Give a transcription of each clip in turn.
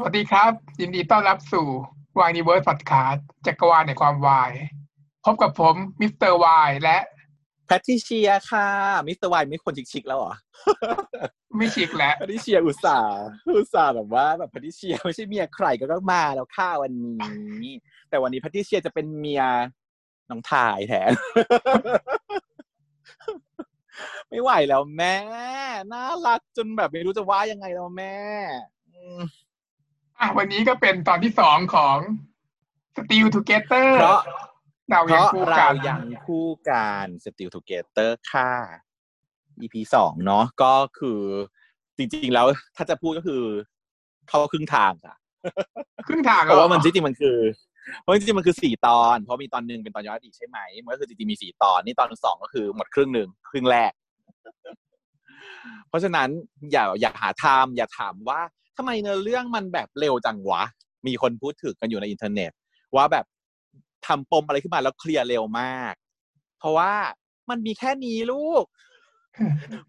สวัสดีครับ ยินดีต้อนรับสู่วายนิเวิร์สพอดคาสต์จักรวาลในความวาย พบกับผมมิสเตอร์วายและแพทริเชียค่ะ มิสเตอร์วายไม่คนชิคๆแล้วเหรอ ไม่ชิกแล้วแพทริเชียอุตส่าห์อุตส่าห์แบบว่าแบบแพทริเชียไม่ใช่เมียใครก็ต้องมาแล้วค่ะวันนี้ แต่วันนี้แพทริเชียจะเป็นเมียน้องทายแทนไม่ไหวแล้วแม่ น่ารักจนแบบไม่รู้จะว่ายังไงแล้วแม่ อืมอะวันนี้ก็เป็นตอนที่สองของ Still Together เพราะเราเพยังราะคู่เรากันยังคู่กัน Still Together ค่ะ EP สองเนาะก็คือจริงๆแล้วถ้าจะพูดก็คือ เข้าครึ่งทางค่ะ ครึ่งทางเพแล้วราะว่ามันจริงๆมันคือเพราะจริงๆมันคือสี่ตอน เพราะมีตอนหนึ่งเป็นตอนย้อนอดีตใช่ไหมมันก็คือจริงๆมีสี่ตอนนี่ตอนสองก็คือหมดครึ่งหนึ่งครึ่งแรก เพราะฉะนั้นอย่าอย่าหาทำอย่าถามว่า ทำไมเนื้อเรื่องมันแบบเร็วจังวะ มีคนพูดถึงกันอยู่ในอินเทอร์เน็ต ว่าแบบทำปมอะไรขึ้นมาแล้วเคลียร์เร็วมาก เพราะว่ามันมีแค่นี้ลูก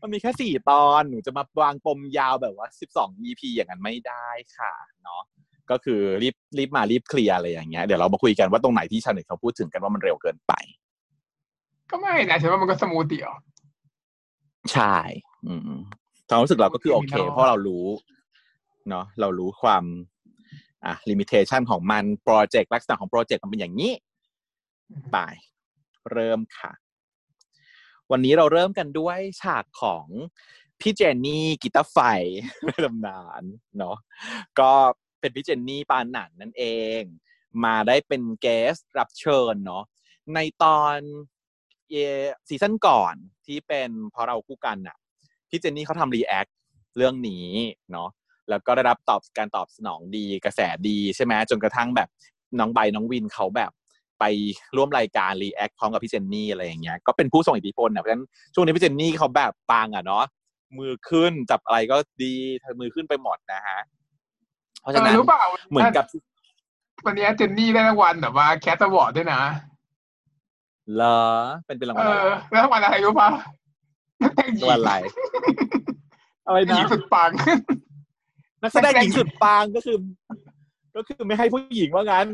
มันมีแค่สี่ตอนหนูจะมาวางปมยาวแบบว่าสิบสอง EP อย่างนั้นไม่ได้ค่ะ เนาะก็คือรีบรีบมารีบเคลียร์อะไรอย่างเงี้ยเดี๋ยวเรามาคุยกันว่าตรงไหนที่ชาวเน็ตเขาพูดถึงกันว่ามันเร็วเกินไป ก็ไม่นะฉันว่ามันก็ smooth เดียวใช่ อืมความรู้สึกเราก็คือโอเค Criminal เพราะเรารู้ เนาะเรารู้ความอะลิมิเ t ชันของมันโปรเจกต์ลักษณะของโปรเจกต์มันเป็นอย่างนี้ไปเริ่มค่ะ วันนี้เราเริ่มกันด้วยฉากของพี่เจนนี่กีตาร์ไฟในตำนานเนาะก็เป็นพี่เจนนี่ปานหนันนั่นเอง มาได้เป็น guest รับเชิญเนาะในตอนเอซีซั่นก่อนที่เป็นเพราะเราคู่กันน่ะพี่เจนนี่เขาทำ react เรื่องนี้เนาะ แล้วก็ได้รับตอบการตอบสนองดีกระแสดีใช่ไหมจนกระทั่งแบบน้องไบร์ทน้องวินเขาแบบไปร่วมรายการ react พร้อมกับพี่เจนนี่อะไรอย่างเงี้ยก็เป็นผู้ทรงอิทธิพลนะเพราะฉะนั้นช่วงนี้พี่เจนนี่เขาแบบปังอะเนาะมือขึ้นจับอะไรก็ดีมือขึ้นไปหมดนะฮะเพราะฉะนั้นเออรู้เปล่าเหมือนกับวันนี้เจนนี่ได้รางวัลแบบว่าแคสต์วอร์ดด้วยนะเหรอเป็นเป็นรางเอวัลอะไรอแล้วรางวัลอะไรรู้ป่ะนักแต่งหญิรางวัลอะไรอะไรหญินะงสุดปัง นักแสดงหญิงสุดปางก็คือ ก็คือไม่ให้ผู้หญิงว่างั้น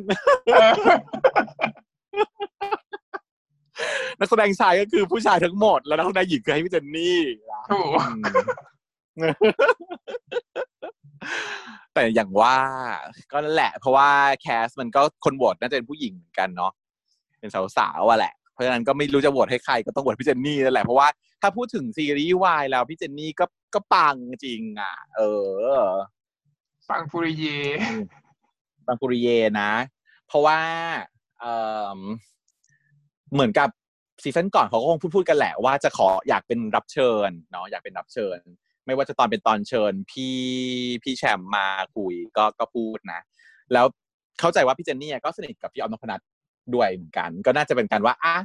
เออนักแสดงชายก็คือผู้ชายทั้งหมด แล้วนักแสดงหญิงคือให้พี่เจนนี่ถูกอืมแต่อย่างว่าก็นั่นแหละ เพราะว่าแคสมันก็คนโหวตน่าจะเป็นผู้หญิงเหมือนกันเนาะเป็นสาวๆอะแหละ เพราะฉะนั้นก็ไม่รู้จะโหวตให้ใครก็ต้องโหวตพี่เจนนี่นั่นแหละเพราะว่าถ้าพูดถึงซีรีส์วายแล้วพี่เจนนี่ก็ ก็ปังจริง อะ เออ ปังฟูริเยบางปุริเยนะ เพราะว่าเออเหมือนกับซีซั่นก่อนเขาก็คงพูดพูดกันแหละว่าจะขออยากเป็นรับเชิญเนาะอยากเป็นรับเชิญ ไม่ว่าจะตอนเป็นตอนเชิญ พี่พี่แชมป์มาคุยก็ก็พูดนะ แล้วเข้าใจว่าพี่เจนนี่ก็สนิทกับพี่ออมนพนัทด้วยเหมือนกัน ก็น่าจะเป็นการว่าอะ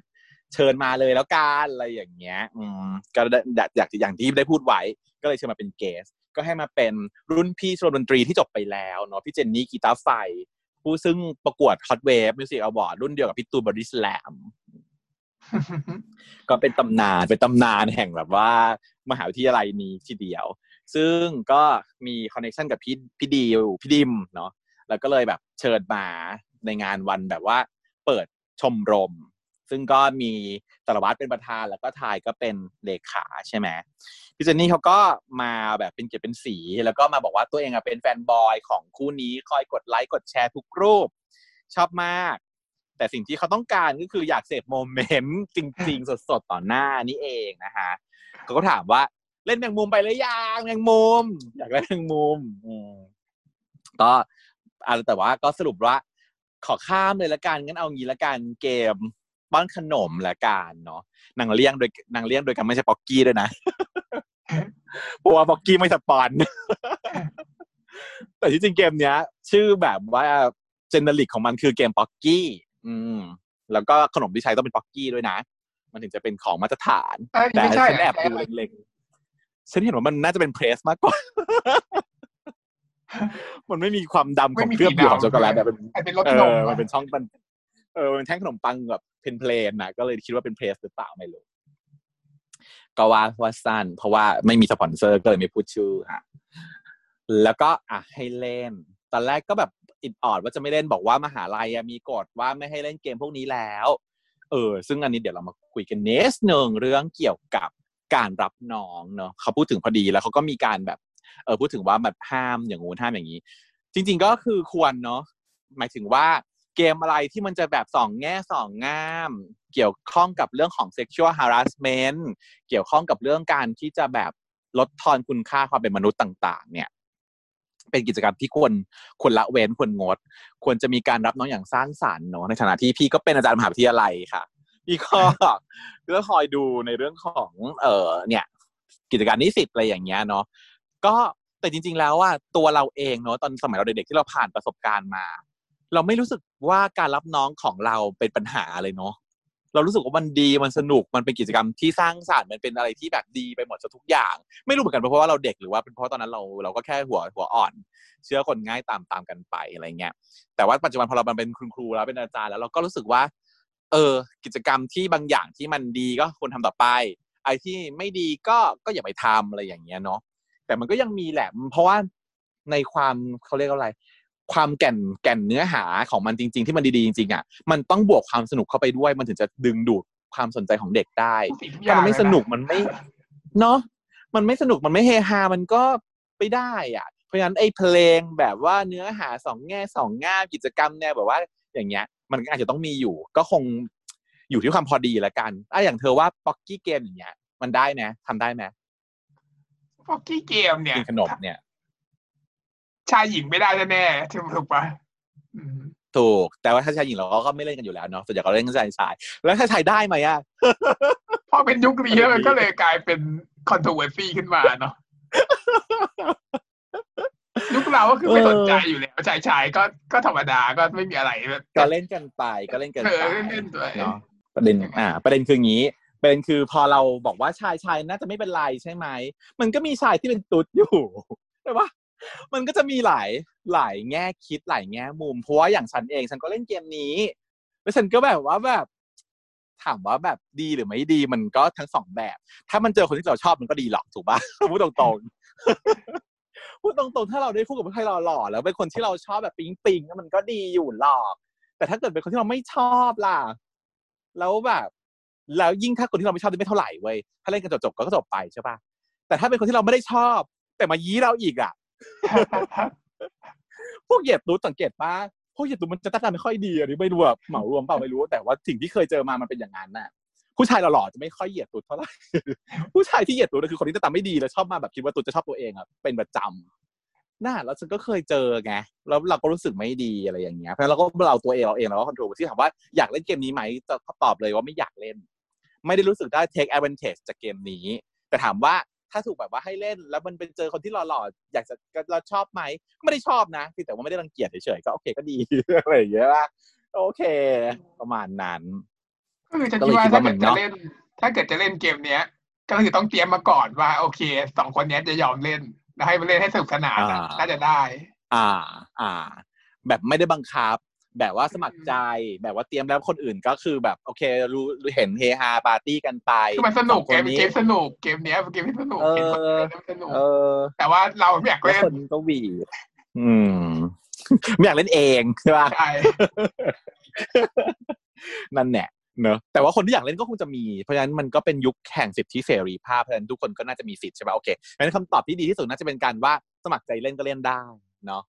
เชิญมาเลยแล้วกันอะไรอย่างเงี้ย อืมก็อยากอย่างที่ได้พูดไว้ ก็เลยเชิญมาเป็นเกส ก็ให้มาเป็นรุ่นพี่ชมรมดนตรีที่จบไปแล้วเนาะพี่เจนนี่กีตาร์ไฟ ผู้ซึ่งประกวด Hot Wave Music Award รุ่นเดียวกับพี่ตูนบอดี้สแลมก็เป็นตำนานเป็นตำนานแห่งแบบว่า มหาวิทยาลัยนี้ทีเดียว ซึ่งก็มี connection กับพี่พี่ดิวพี่ดิมเนาะแล้วก็เลยแบบเชิญมาในงานวันแบบว่า เปิดชมรม ซึ่งก็มีสารวัตรเป็นประธาน แล้วก็ไทน์ก็เป็นเลขาใช่ไหมพี่เจนนี่เขาก็มาแบบเป็นเกียรติเป็นสี แล้วก็มาบอกว่าตัวเองอะเป็นแฟนบอยของคู่นี้คอยกดไลค์กดแชร์ทุกรูป ชอบมาก แต่สิ่งที่เขาต้องการก็คืออยากเสพโมเมนต์จริง ๆ สดๆต่อหน้านี่เองนะคะเขาก็ถามว่าเล่นแมงมุมไปหรือยังแมงมุม อยากเล่นแมงมุมอืมก็อะแต่ว่าก็สรุปว่าขอข้ามเลยละกันงั้นเอางี้ละกันเกม ป้อนขนมละกันเนาะนางเลี้ยงโดยนางเลี้ยงโดยกันไม่ใช่ป๊อกกี้ด้วยนะเพราะว่าป๊อกกี้ไม่ spon แต่ที่จริงเกมเนี้ย ชื่อแบบว่า generic ของมันคือเกมป๊อกกี้อืม แล้วก็ขนมที่ใช้ต้องเป็นป๊อกกี้ด้วยนะ มันถึงจะเป็นของมาตรฐานเอ้ยแต่ไม่ใช่ฉันแอบดูเล็งๆฉันเห็นว่ามันน่าจะเป็น Pretz มากกว่า มันไม่มีความดำของเคลือบอยู่ของช็อกโกแลตอะเป็นไอเป็นรสเอนมอมันเป็นช่องมัน เออมันแท่งขนมปังแบบ plain plain นะก็เลยคิดว่าเป็น Pretz หรือเปล่าไม่รู้ก็ว่าว่าสั้น เพราะว่าไม่มีสปอนเซอร์ก็เลยไม่พูดชื่อฮะแล้วก็อะให้เล่น ตอนแรกก็แบบอิดออดว่าจะไม่เล่นบอกว่ามหาลัยมีกฎว่าไม่ให้เล่นเกมพวกนี้แล้ว เออ ซึ่งอันนี้เดี๋ยวเรามาคุยกันเนสหนึ่งเรื่องเกี่ยวกับการรับน้องเนาะเขาพูดถึงพอดีแล้วเขาก็มีการแบบ เออพูดถึงว่าแบบห้ามอย่างงู้นห้ามอย่างนี้ จริง ๆ ก็คือควรเนาะหมายถึงว่า เกมอะไรที่มันจะแบบสองแง่สองงาม เกี่ยวข้องกับเรื่องของ sexual harassment เกี่ยวข้องกับเรื่องการที่จะแบบลดทอนคุณค่าความเป็นมนุษย์ต่าง ๆ เนี่ย เป็นกิจกรรมที่ควรควรละเว้นควรงด ควรจะมีการรับน้องอย่างสร้างสรรค์เนาะในฐานะที่พี่ก็เป็นอาจารย์มหาวิทยาลัยค่ะ พี่ก็ก็คอยดูในเรื่องของเออเนี่ย กิจการนิสิตอะไรอย่างเงี้ยเนาะก็แต่จริง ๆ แล้วว่าตัวเราเองเนาะตอนสมัยเราเด็กๆที่เราผ่านประสบการณ์มา เราไม่รู้สึกว่าการรับน้องของเราเป็นปัญหาเลยเนาะเรารู้สึกว่ามันดีมันสนุกมันเป็นกิจกรรมที่สร้างสรรค์มันเป็นอะไรที่แบบดีไปหมดทุกอย่าง ไม่รู้เหมือนกันเพราะว่าเราเด็กหรือว่าเป็นเพราะตอนนั้นเราเราก็แค่หัวหัวอ่อน เชื่อคนง่ายตามตามกันไปอะไรเงี้ยแต่ว่าปัจจุบันพอเราเป็นคุณครูแล้วเป็นอาจารย์แล้วเราก็รู้สึกว่า เออ กิจกรรมที่บางอย่างที่มันดีก็ควรทำต่อไป ไอ้ที่ไม่ดีก็ก็อย่าไปทำอะไรอย่างเงี้ยเนาะแต่มันก็ยังมีแหละเพราะว่าในความเขาเรียกว่าอะไร ความแก่นแก่นเนื้อหาของมันจริง ๆ ที่มันดีๆจริงๆอะมันต้องบวกความสนุกเข้าไปด้วยมันถึงจะดึงดูดความสนใจของเด็กได้ทุกสิ่งทุกอถ้าย่างมันไม่เลยะสนุกมันไม่เนาะมันไม่สนุกมันไม่เฮฮามันก็ไม่ได้อะ เพราะฉะนั้นไอ้เพลงแบบว่าเนื้อหาสองแง่สองง่ามกิจกรรมแนวแบบว่าอย่างเงี้ย มันก็อาจจะต้องมีอยู่ ก็คงอยู่ที่ความพอดีละกันอะอย่างเธอว่าป๊อกกี้เกมอย่างเงี้ย มันได้ไหมทำได้ไหมพวกกี้เกมเนี่ยกินขนมเนี่ย ชายหญิงไม่ได้แน่ๆถูกถูกปะอืมถูก แต่ว่าถ้าชายหญิงเราก็ไม่เล่นกันอยู่แล้วเนาะส่วนใหญ่ก็เล่นกันชายชาย แล้วถ้าชายได้ไหมอะพอเป็นยุคนี้แล้วมันก็เลยกลายเป็น controversy ขึ้นมาเนาะยุคเราก็คือไม่สนใจอยู่แล้วชายชายๆก็ก็ธรรมดาก็ไม่มีอะไรแบบก็เล่นกันไปก็เล่นกันเอไปอเล่นๆด้วยเนาะประเด็นอ่า ประเด็นคืออย่างนี้ประเด็นคือพอเราบอกว่าชายชายน่าจะไม่เป็นไรใช่ไหมมันก็มีชายที่เป็นตุ๊ดอยู่ใช่ปะ มันก็จะมีหลายหลายแง่คิดหลายแง่มุม เพราะว่าอย่างฉันเองฉันก็เล่นเกมนี้ แล้วฉันก็แบบว่าแบบ ถามว่าแบบดีหรือไม่ดีมันก็ทั้งสองแบบ ถ้ามันเจอคนที่เราชอบมันก็ดีหรอกถูกปะพูดตรงๆพูดตรงๆ ถ้าเราได้พูดกับผู้ชายหล่อๆแล้วเป็นคนที่เราชอบแบบปิ๊งปิงมันก็ดีอยู่หรอก แต่ถ้าเกิดเป็นคนที่เราไม่ชอบล่ะ แล้วแบบแล้วยิ่งถ้าคนที่เราไม่ชอบไม่เท่าไหร่เว้ยถ้าเล่นกันจบๆก็จบไปใช่ปะแต่ถ้าเป็นคนที่เราไม่ได้ชอบ แต่มายี้เราอีกอะ พวกเหยียดตุ๊ดสังเกตปะพวกเหยียดตุ๊ดมันจะตั้งไม่ค่อยดีอันนี้ไม่รู้แบบเหมารวมเปล่าไม่รู้แต่ว่าสิ่งที่เคยเจอมามันเป็นอย่างนั้นน่ะผู้ชายหล่อๆจะไม่ค่อยเหยียดตุ๊ดเท่าไหร่ผู้ชายที่เหยียดตุ๊ดคือคนที่จะตาไม่ดีแล้วชอบมาแบบคิดว่าตุ๊ดจะชอบตัวเองอะเป็นประจำน่าแล้วฉันก็เคยเจอไงแล้วเราก็รู้สึกไม่ดีอะไรอย่างเงี้ยเพราะฉะนั้นเราก็เราตัวเองเราเองเราก็คอนโทรลที่ถามว่าอยากเล่นเกมนี้ไหมจะตอบเลยว่าไม่อยากเล่น ไม่ได้รู้สึกได้ take advantage จากเกมนี้ แต่ถามว่า ถ้าถูกแบบว่าให้เล่นแล้วมันเป็นเจอคนที่หล่อๆอยากจะเราชอบไหมไม่ได้ชอบนะเพียงแต่ว่าไม่ได้รังเกียจเฉยๆก็โอเคก็ดีอะไรอย่างเงี้ยว่าโอเค ประมาณนั้นก็คือจะก็คิเลดยว่าคิดถ้าว่าเกิมัดนจะเนาะเล่น ถ้าเกิดจะเล่นเกมเนี้ย ก็คือต้องเตรียมมาก่อนว่า โอเคสองคนเนี้ยจะยอมเล่นแล้วให้มันเล่นให้สนุกสนานอะน่าจะได้ อ่า อ่า แบบไม่ได้บังคับ แบบว่าสมัครใจแบบว่าเตรียมแล้วคนอื่นก็คือแบบโอเครู้รู้เห็นเฮฮาปาร์ตี้กันไปคือมันสนุกสองเกคมนี้เกมสนุกเกมเนี้ยเป็นเกมที่สนุกเออเห็นคนเล่นแล้วมันสนุกเออแต่ว่าเราไม่อยากแล้วเล่นคนก็หวีดอืมไม่อยากเล่นเองใช่ป่ะใช่นั่นแหละเนอะแต่ว่าคนที่อยากเล่นก็คงจะมี เพราะฉะนั้นมันก็เป็นยุคแห่งสิทธิเสรีภาพเพราะฉะนั้นทุกคนก็น่าจะมีสิทธิ์ใช่ป่ะโอเคเพราะฉะนั้นคำตอบที่ดีที่สุดน่าจะเป็นการว่าสมัครใจเล่นก็เล่นได้เนาะ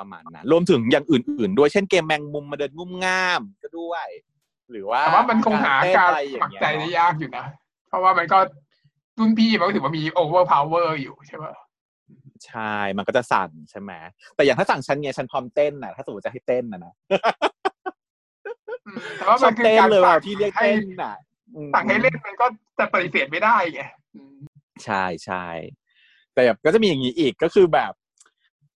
ประมาณนั้นรวมถึงอย่างอื่น ๆ ด้วยเช่นเกมแมงมุมมาเดินงุ่มง่ามก็ด้วย หรือว่าแต่ว่ามันคงหาเต้นการอะไรอสย่ามังครเงี้ยใจได้เนาะยากอยู่นะ เพราะว่ามันก็รุ่นพี่มันก็ถือว่ามีโอเวอร์พาวเวอร์อยู่ใช่ปะใช่ มันก็จะสั่นใช่ไหมแต่อย่างถ้าสั่งฉันไงฉันพร้อมเต้นน่ะถ้าสมมติจะให้เต้นน่ะนะอืมแต่ว่าชมัอนบคือเต้นการเลยสั่ว่ะงพี่เรียกให้เต้นน่ะอืมสั่งให้เล่นมันก็จะปฏิเสธไม่ได้ไงอืมใช่ใช่แต่แบบก็จะมีอย่างนี้อีกก็คือแบบ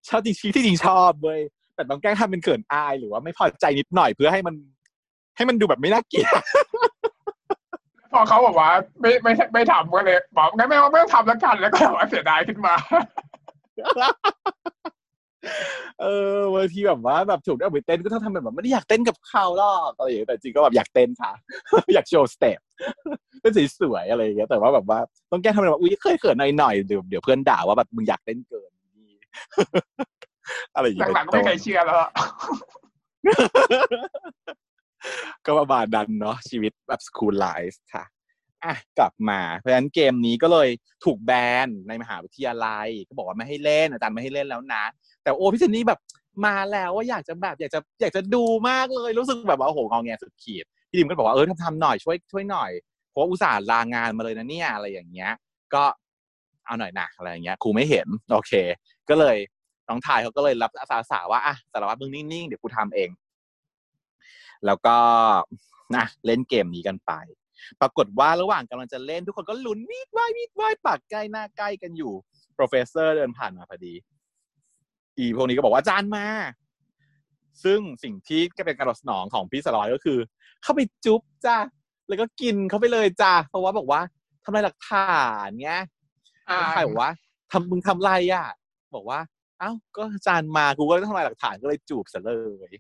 ชอบจริงๆที่จริงชอบเว้ยแต่ต้องแกล้งทำเป็นเขินอายหรือว่าไม่พอใจนิดหน่อยเพื่อให้มัน ให้มันดูแบบไม่น่าเกลียดพอเขาบอกว่า ไม่ไม่ไม่ทำก็เลยบอกงั้นไม่ไม่ต้องทำแล้วกันแล้วก็แบบว่าเสียดายขึ้นมาเออบางทีแบบว่าแบบถูกเอาไปเต้นก็ต้องทำแบบไม่ได้อยากเต้นกับเขาหรอกอะไรอย่างเงี้ยแต่จริงก็แบบอยากเต้นค่ะ อยากโชว์ step เป็นสวยๆอะไรอย่างเงี้ยแต่ว่าแบบว่าต้องแก้ทำเป็นแบบอุ้ยเคยเขินหน่อยๆเดี๋ยวเดี๋ยวเพื่อนด่าว่าแบบมึงอยากเต้นเกิน อะไรอย่างเงี้ยหลังๆก็ไม่มีใครเชื่อแล้วอะก็ประมาณนั้นเนาะชีวิตแบบ school life ค่ะอะกลับมาเพราะฉะนั้นเกมนี้ก็เลยถูกแบนในมหาวิทยาลัยก็บอกว่าไม่ให้เล่นอาจารย์ไม่ให้เล่นแล้วนะ แต่โอ้พี่เจนนี่แบบมาแล้วว่าอยากจะแบบอยากจะอยากจะดูมากเลยรู้สึกแบบว่าโอ้โหงอแงสุดขีดพี่ดิมก็บอกว่าเออทำทำหน่อยช่วยช่วยหน่อยเพราะว่าอุตส่าห์ลางานมาเลยนะเนี่ยอะไรอย่างเงี้ย ก็เอาหน่อยนะอะไรอย่างเงี้ยครูไม่เห็นโอเค ก็เลยน้องทายเขาก็เลยรับอาสาสาว่าอะสารวัตรมึงนิ่งๆเดี๋ยวกูทำเอง แล้วก็นะเล่นเกมนี้กันไป ปรากฏว่าระหว่างกำลังจะเล่นทุกคนก็ลุ้นมีดไว้มีดไว้ปากใกล้หน้าใกล้กันอยู่ โปรเฟสเซอร์เดินผ่านมาพอดี อีพวกนี้ก็บอกว่าอาจารย์มา ซึ่งสิ่งที่ก็เป็นการตอบสนองของพี่สลอยก็คือ เข้าไปจุ๊บจ้าแล้วก็กินเข้าไปเลยจ้าเพราะว่าบอกว่าทำลายหลักฐานเงี้ยอ่าแล้วใครบอกว่าทำมึงทำไรอะ บอกว่า เอ้า ก็อาจารย์มากูก็ต้องทำลายหลักฐานก็เลยจูบซะเลย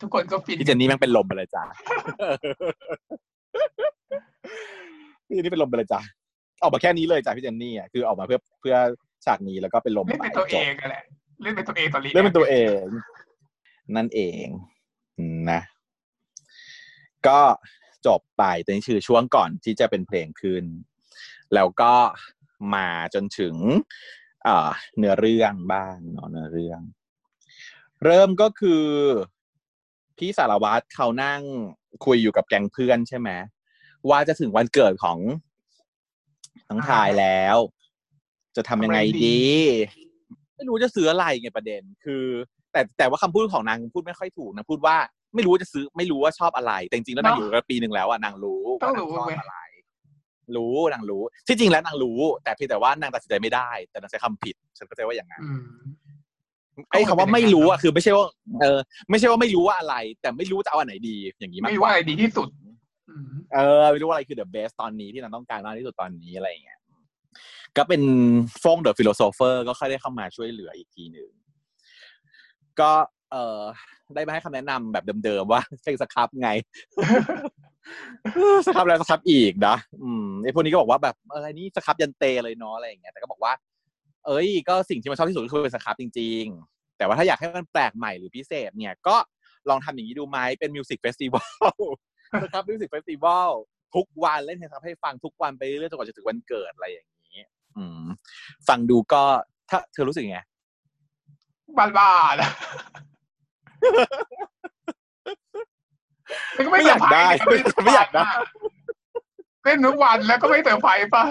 ทุกคนก็ฟินพี่เจนนี่แม่งเป็นลมไปเลยจ้าพี่เจนนี่เป็นลมไปเลยจ้าออกมาแค่นี้เลยจ้าพี่เจนนี่อะคือออกมาเพื่อเพื่อฉากนี้แล้วก็เป็นลมเล่นไปเป็นตัวจเอบงกันแหละเล่นเป็นตัวเองตอนนี้เล่นเป็นตัวเอง นั่นเองนะก็จบไปแต่นี่คือช่วงก่อนที่จะเป็นเพลงขึ้นแล้วก็มาจนถึง เอ่อเนื้อเรื่องบ้างเนาะเนื้อเรื่อง เริ่มก็คือพี่สารวัตรเขานั่งคุยอยู่กับแก๊งเพื่อนใช่ไหมว่าจะถึงวันเกิดของน้องทายแล้ว จะทำยังไงดีไม่รู้จะซื้ออะไรไงประเด็น คือ แต่แต่ว่าคำพูดของนางพูดไม่ค่อยถูกนางพูดว่าไม่รู้ว่าจะซื้อไม่รู้ว่าชอบอะไร แต่จริงๆแล้วนางอยู่กันปีหนึ่งแล้วอะนางรู้ต้องว่านางรู้ชอบเว้ยอะไร รู้นางรู้ ที่จริงแล้วนางรู้ แต่เพียงแต่ว่านางตัดสินใจไม่ได้ แต่นางใช้คำผิด ฉันเข้าใจว่าอย่างนั้นอืมไอ้คำว่าไม่รู้อะก็คือ ไม่ใช่ว่าเออไม่ใช่ว่าไม่รู้ว่าอะไร แต่ไม่รู้จะเอาอันไหนดี อย่างนี้มากไม่กว่าว่าอะไรดีที่สุดอืมเออไม่รู้ว่าอะไรคือ the best ตอนนี้ที่นางต้องการมากที่สุดตอนนี้อะไรอย่างเงี้ยก็เป็นฟง the philosopher ก็ค่อยได้เข้ามาช่วยเหลืออีกทีหนึ่งก็เออได้มาให้คำแนะนำแบบเดิมๆว่าเพลงสครับไง สครับแล้วสครับอีกนะอืมไอพวกนี้ก็บอกว่าแบบอะไรนี่สครับยันเตเลยเนาะอะไรอย่างเงี้ยแต่ก็บอกว่า เอ้ย ก็สิ่งที่มันชอบที่สุดคือเป็นสครับจริง ๆ แต่ว่าถ้าอยากให้มันแปลกใหม่หรือพิเศษ เนี่ยก็ลองทำอย่างนี้ดูไหมเป็น music festival นะครับ music festival ทุกวันเล่นเพลงสครับให้ฟังทุกวันไปเรื่อยจนกว่าจะถึงวันเกิดอะไรอย่างนี้ อืม ฟังดูก็ถ้าเธอรู้สึกไงบ้านบ้าน ก็ไม่ไม่อยากได้เซร์พรส์ไม่อยากได้เล่นทุกวันแล้วก็ไม่เซอร์ไพรส์ป่ะ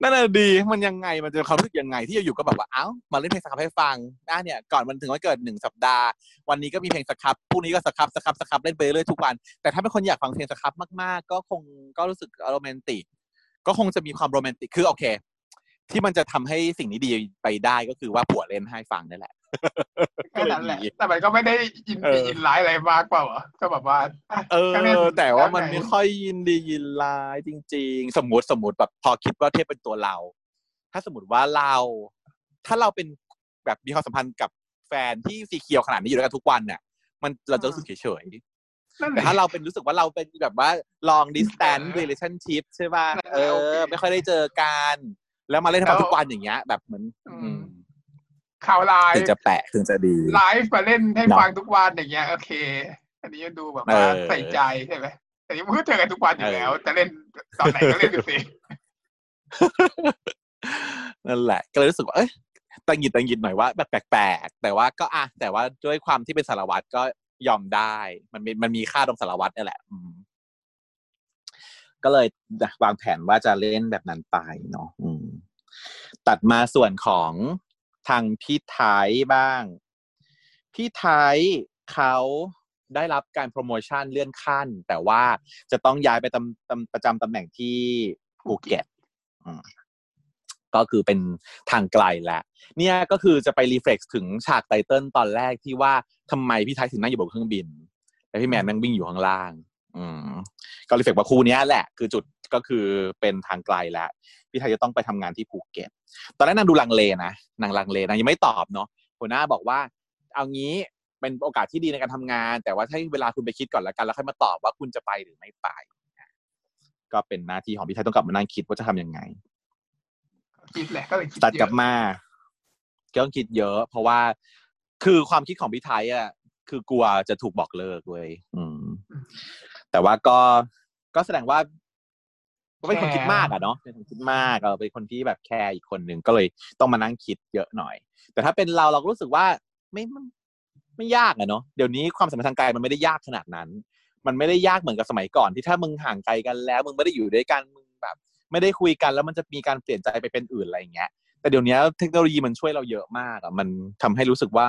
นั่นแหะดีมันยังไงมันจะความรู้สึกยังไง ที่อยู่ๆก็แบบว่าเอ้ามาเล่นเพลงสครับให้ฟังอะเนี่ยก่อนมันถึงวันเกิดหนึ่งสัปดาห์ วันนี้ก็มีเพลงสครับพรุ่งนี้ก็สครับสครับสครับเล่นไปเรื่อยๆทุกวัน แต่ถ้าเป็นคนอยากฟังเพลงสครับมากๆ ก็คงก็รู้สึกโรแมนติกก็คงจะมีความโรแมนติกคือโอเค ที่มันจะทำให้สิ่งนี้ดีไปได้ก็คือว่าผัวเล่นให้ฟังนั่นแหละ แค่นั้นแหละก็เยดีแต่มันก็ไม่ได้อินเอดีออิอินไลท์อะไรมากเปล่าวะก็แบบว่าอะเอก็เล่นอแต่ว่ามันแล้วไงไม่ค่อยยินดียินร้ายจริง ๆ สมมติสมมติแบบพอคิดว่าเทพเป็นตัวเรา ถ้าสมมติว่าเรา ถ้าเราเป็นแบบมีความสัมพันธ์กับแฟนที่สีเขียวขนาดนี้อยู่ด้วยกันทุกวันเนี่ยมันเราจะรู้สึกเฉยๆนั่นแหแต่ละถ้าเราเป็นรู้สึกว่าเราเป็นแบบว่า long distance เออ relationship ใช่ป่ะเอเออโออเคไม่ค่อยได้เจอกัน แล้วมาเล่นให้ฟังแล้วทุกวันอย่างเงี้ย แบบเหมือนอืมอืม ข่าวไลถึงฟ์จะแปะถึงจะดี ไลฟ์มาเล่นให้เนอะฟังทุกวันอย่างเงี้ย โอเค อันนี้ดูแบบว่าเออใส่ใจใช่ไหมแต่นี่มันก็เจอกันทุกวันอยู่แล้วเออจะเล่นตอนไหนก็เล่นดูสินั่นแหละ ก็เลยรู้สึกว่าเอ้ยตังหงิดตังหงิดหน่อยว่าแบบแปลกๆแต่ว่าก็อะแต่ว่าด้วยความที่เป็นสารวัตรก็ยอมได้ มันมีมันมีค่าตรงสารวัตรนี่แหละอืมก็เลยวางแผนว่าจะเล่นแบบนั้นไปเนาะอืมตัดมาส่วนของ ทางพี่ไทยบ้าง พี่ไทยเขาได้รับการโปรโมชั่นเลื่อนขั้น แต่ว่าจะต้องย้ายไปตำตำประจำตำแหน่งที่ภูเก็ตก็คือเป็นทางไกลแล้วเนี่ยก็คือจะไป reflect ถึงฉาก title ตอนแรกที่ว่าทำไมพี่ไทป์ถึงนั่งอยู่บนเครื่องบินแต่พี่แมนนั่งวิ่งอยู่ข้างล่าง อืมก็ reflect ว่าคู่นี้แหละ คือจุดก็คือเป็นทางไกลแล้ว พี่ไทป์จะต้องไปทำงานที่ภูเก็ต ตอนแรกนางดูลังเลนะนางลังเลนางยังไม่ตอบเนาะหัวหน้าบอกว่า เอางี้เป็นโอกาสที่ดีในการทำงาน แต่ว่าให้เวลาคุณไปคิดก่อนแล้วกันแล้วค่อยมาตอบว่าคุณจะไปหรือไม่ไปก็เป็นหน้าที่ของพี่ไทยต้องกลับมานั่งคิดว่าจะทำยังไงคิดแหละก็เลยคิดตัดกลับเยอะมาก็ต้องคิดเยอะ เพราะว่าคือความคิดของพี่ไทยอะคือกลัวจะถูกบอกเลิกเว้ยอืม แต่ว่าก็ก็แสดงว่า ก็เป็นคนคิดมากอะเนาะเป็นคนคิดมากเออเป็นคนที่แบบแคร์อีกคนหนึ่งก็เลยต้องมานั่งคิดเยอะหน่อย แต่ถ้าเป็นเราเราก็รู้สึกว่าไม่ไม่ไม่ยากอะเนาะเดี๋ยวนี้ความสัมพันธ์ทางกายมันไม่ได้ยากขนาดนั้น มันไม่ได้ยากเหมือนกับสมัยก่อนที่ถ้ามึงห่างไกลกันแล้วมึงไม่ได้อยู่ด้วยกันมึงแบบ ไม่ได้คุยกันแล้วมันจะมีการเปลี่ยนใจไปเป็นอื่นอะไรอย่างเงี้ย แต่เดี๋ยวนี้เทคโนโลยีมันช่วยเราเยอะมากอะมันทำให้รู้สึกว่า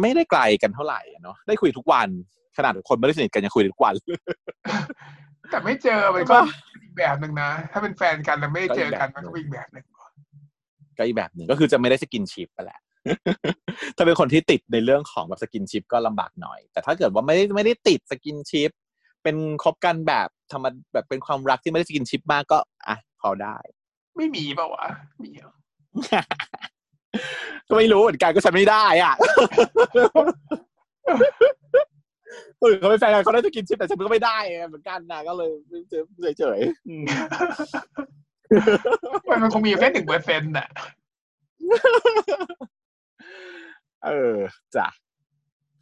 ไม่ได้ไกลกันเท่าไหร่เนาะได้คุยทุกวันขนาดคนไม่ได้สนิทกันยังคุยทุกวัน แต่ไม่เจอมันก็อีกแบบหนึ่งนะ ถ้าเป็นแฟนกันแล้วไม่ได้เจอกันมันก็อีกแบบหนึ่งก็อีกแบบหนึ่งก็คือจะไม่ได้ skinship ไปแหละ ถ้าเป็นคนที่ติดในเรื่องของแบบ skinship ก็ลำบากหน่อย แต่ถ้าเกิดว่าไม่ได้ไม่ได้ติด skinship เป็นคบกันแบบธรรมดแบบเป็นความรักที่ไม่ได้ skinship มากก็อะพอได้ ไม่มีเปล่าวะมีเหรอก็ไม่รู้เหมือนกันก็ฉันไม่ได้อะ คนอื่นเขาเป็นแฟนกันเขาได้สกินชิปแต่ฉันก็ไม่ได้เหมือนกันนะก็เลยเฉยๆอืมมันมันคงมีแค่หนึ่งเปอร์เซ็นต์น่ะเออจ้ะ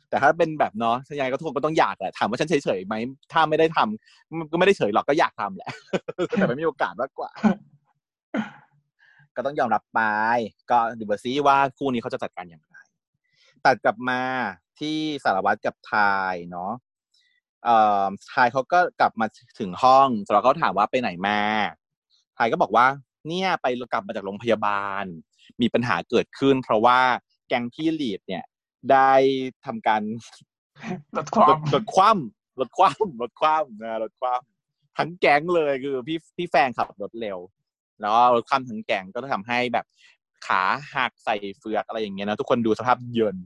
แต่ถ้าเป็นแบบเนาะยังไงก็ทุกคนก็ต้องอยากแหละถามว่าฉันเฉยๆไหมถ้าไม่ได้ทำมันก็ไม่ได้เฉยหรอกก็อยากทำแหละแต่ไม่มีโอกาสมากกว่า ก็ต้องยอมรับไป ก็ดูบซิว่าคู่นี้เขาจะจัดการอย่างไรตัดกลับมา ที่สารวัตรกับทายเนาะเอ่อทายเขาก็กลับมาถึงห้องสารวัตรเขาถามว่าไปไหนมาทายก็บอกว่า เนี่ยไปกลับมาจากโรงพยาบาล มีปัญหาเกิดขึ้น เพราะว่าแก๊งพี่ลีดเนี่ย ได้ทำการลดความลดความลดความลดความนะลดความทั้งแก๊งเลยคือพี่พี่แฟนขับรถเร็ว แล้วก็ลดความทั้งแก๊งก็ทำให้แบบขาหักใส่เฟือกอะไรอย่างเงี้ยนะทุกคนดูสภาพเยิน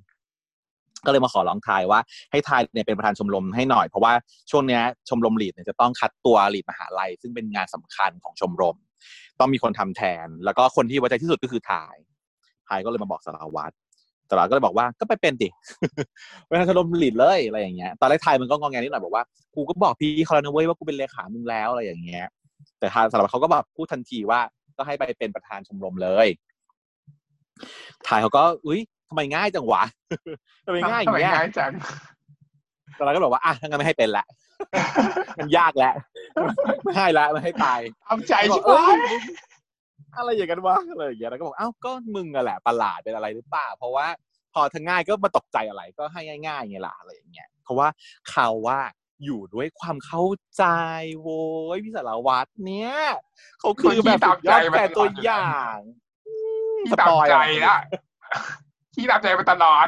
ก็เลยมาขอร้องทายว่าให้ทายเนี่ยเป็นประธานชมรมให้หน่อย เพราะว่าช่วงเนี้ยชมรมลีดเนี่ยจะต้องคัดตัวลีดมหาลัย ซึ่งเป็นงานสำคัญของชมรม ต้องมีคนทำแทน แล้วก็คนที่ไว้ใจที่สุดก็คือทายทายก็เลยมาบอกสารวัตรสารวัตรก็เลยบอกว่าก็ไปเป็นดิเป็นชมรมลีดเลยอะไรอย่างเงี้ยตอนแรกทายมันก็งองแงนิดหน่อยบอกว่ากูก็บอกพี่เขาแล้วนะเว้ยว่ากูเป็นเลขามึงแล้วอะไรอย่างเงี้ย แต่ทางสารวัตรเขาก็แบบพูดทันทีว่าก็ให้ไปเป็นประธานชมรมเลยทายเขาก็อุ้ย ทำไมง่ายจังวะทำไมง่ายอทำย่างไมเงี้ยง่ายจังสารวัตรก็บอกว่าอะทั้างนั้นไม่ให้เป็นละมันยากแล้วไม่ให้ละไม่ให้ตายทำใจบอใช่กไหมเอ้ยอะไรอย่างกันวะอะไรอย่างเงี้ยแล้วก็บอกอ้าวก็มึงอะแหละประหลาดเป็นอะไรหรือเปล่าเพราะว่าพอทั้งง่ายก็มาตกใจอะไรก็ให้ง่ายๆไงล่ะอะไรอย่างเงี้ยเพราะว่าเขาว่าอยู่ด้วยความเข้าใจโว้ยพี่สารวัตรเนี้ยเขาคือแบบสุดยอดแฟนตัวอย่างอืมที่ตามใจ spoil อะละ ที่ตามใจมาตลอด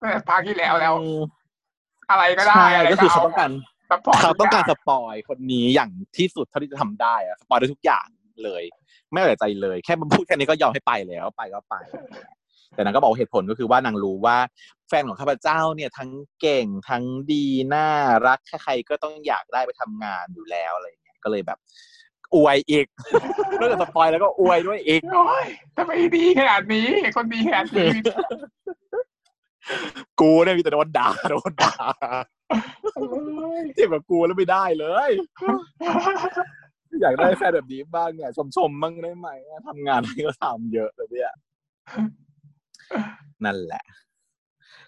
ตั้งแต่ภาคที่แล้วแล้วอืมอะไรก็ได้ใช่อะไรก็คือเขาต้องการ sup port เขาต้องการ to spoil คนนี้อย่างที่สุดเท่าที่จะทำได้อะ spoil ได้ทุกอย่างเลย ไม่เหลือใจเลย แค่มันพูดแค่นี้ก็ยอมให้ไปแล้วไปก็ไป แต่นางก็บอกเหตุผลก็คือว่านางรู้ว่าแฟนของข้าพเจ้าเนี่ยทั้งเก่งทั้งดีน่ารักใครๆก็ต้องอยากได้ไปทำงานอยู่แล้วอะไรอย่างเงี้ยก็เลยแบบ อวยอีกนอกจากสปอยแล้วก็อวยด้วยอีกโอ้ยทำไมดีขนาดนี้ คนดีขนาดนี้กูเนี่ยมีแต่โดนด่าโดนด่าเจ็บแบบกูแล้วไม่ได้เลย อยากได้แฟนแบบนี้บ้างเนี่ยชมชมๆบ้างได้ไหมทำงานให้ก็ทำเยอะเลยเนี่ยนั่นแหละ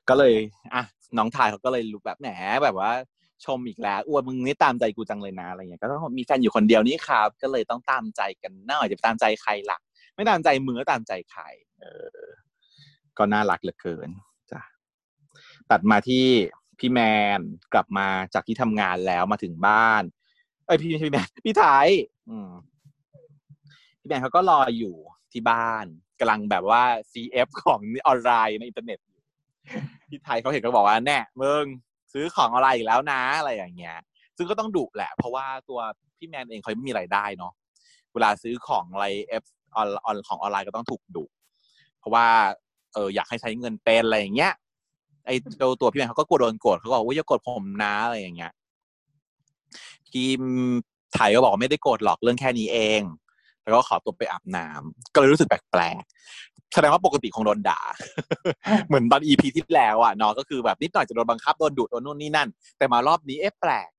ก็เลย อะ น้องทายเขาก็เลยรู้แบบแหมแบบว่า ชมอีกแล้วอ้วนมึงนี่ตามใจกูจังเลยนะอะไรเงี้ยก็ต้องมีแฟนอยู่คนเดียวนี่ครับ ก็เลยต้องตามใจกันน่อยจะตามใจใครหล่ะไม่ตามใจมือตามใจใครเออ ก็น่ารักเหลือเกินจ้ะตัดมาที่พี่แมนกลับมาจากที่ทำงานแล้วมาถึงบ้าน เอ้ยพี่พี่แมนพี่ไทยอืมพี่แมนเขาก็รออยู่ที่บ้านกำลังแบบว่า CF ของออนไลน์ในอินเทอร์เน็ตพี่ไทป์เขาเห็นก็บอกว่าแน่มึง ซื้อของออนไลน์อีกแล้วนะอะไรอย่างเงี้ย ซึ่งก็ต้องดุแหละ เพราะว่าตัวพี่แมนเองเขาไม่มีรายได้เนาะเวลาซื้อของอะไร F ออนออนของออนไลน์ก็ต้องถูกดุเพราะว่าเอออยากให้ใช้เงินเป็นอะไรอย่างเงี้ยไอตัวตัวพี่แมนเขาก็กลัวโดนโกรธเขาก็บอกว่าอย่าโกรธผมนะอะไรอย่างเงี้ยพี่ไทยก็บอกไม่ได้โกรธหรอกเรื่องแค่นี้เอง แล้วก็ขอตัวไปอาบน้ำก็เลยรู้สึกแปลก แสดงว่าปกติคงโดนด่า เหมือนตอนอีพีที่แล้วอะเนาะก็คือแบบนิดหน่อยจะโดนบังคับโดนดุโดนนู่นนี่นั่น แต่มารอบนี้เอ๊ะแปลก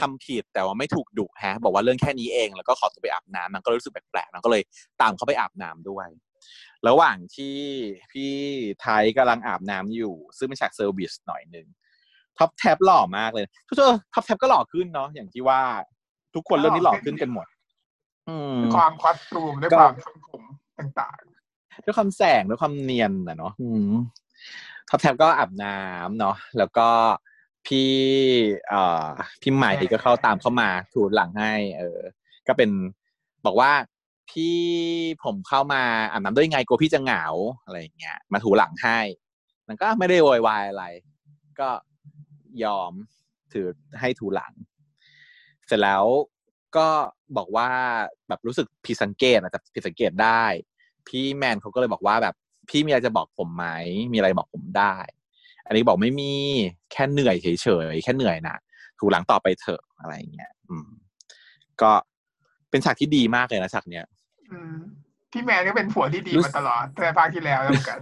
ทำผิดแต่ว่าไม่ถูกดุแฮะ บอกว่าเรื่องแค่นี้เอง แล้วก็ขอตัวไปอาบน้ำมันก็รู้สึกแปลกๆมันก็เลยตามเขาไปอาบน้ำด้วย ระหว่างที่พี่ไทยกำลังอาบน้ำอยู่ ซึ่งเป็นฉากเซอร์วิสหน่อยหนึ่งท็อปแท็บหล่อมากเลยทุกคนท็อปแท็บก็หล่อขึ้นเนาะอย่างที่ว่าทุกคนเรื่องนี้หล่อขึ้นกันหมดความ costume ด้วยความทรงผมต่าง ด้วยความแสงด้วยความเนียนนะเนาะท็อปแท็บก็อาบน้ำเนาะแล้วก็พี่เอ่อพี่ใหม่ก็เข้าตามเข้ามาถูหลังให้ เออ ก็เป็นบอกว่าพี่ผมเข้ามาอาบน้ำด้วยไงกลัวพี่จะเหงาอะไรอย่างเงี้ยมาถูหลังให้มันก็ไม่ได้โวยวายอะไร ก็ยอมถือให้ถูหลัง เสร็จแล้วก็บอกว่าแบบรู้สึกผิดสังเกตอาจจะผิดสังเกตได้ พี่แมนเขาก็เลยบอกว่าแบบ พี่มีอะไรจะบอกผมไหมมีอะไรบอกผมได้ อันนี้บอกไม่มีแค่เหนื่อยเฉยๆแค่เหนื่อยนะถูหลังต่อไปเถอะอะไรอย่างเงี้ยอืม ก็เป็นฉากที่ดีมากเลยนะฉากเนี้ยๆอืมพี่แมนก็เป็นผัวที่ดีรู้มาตลอดตั้งแต่ภาคที่แล้วแล้วเหมือนกัน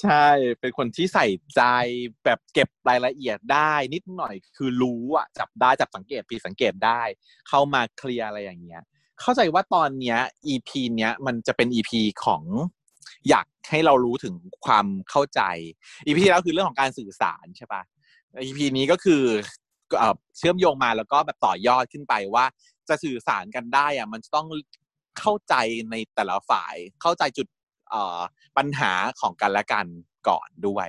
ใช่เป็นคนที่ใส่ใจแบบเก็บรายละเอียดได้ นิดหน่อยคือรู้อะจับได้จับสังเกตผิดสังเกตได้ เข้ามาเคลียร์อะไรอย่างเงี้ย เข้าใจว่าตอนเนี้ย EP เนี้ยมันจะเป็น EP ของอยากให้เรารู้ถึงความเข้าใจ EP ที่แล้วคือเรื่องของการสื่อสารใช่ปะ EP นี้ก็คือเชื่อมโยงมาแล้วก็แบบต่อยอดขึ้นไปว่า จะสื่อสารกันได้อะมันต้องเข้าใจในแต่ละฝ่าย เข้าใจจุดปัญหาของกันและกันก่อนด้วย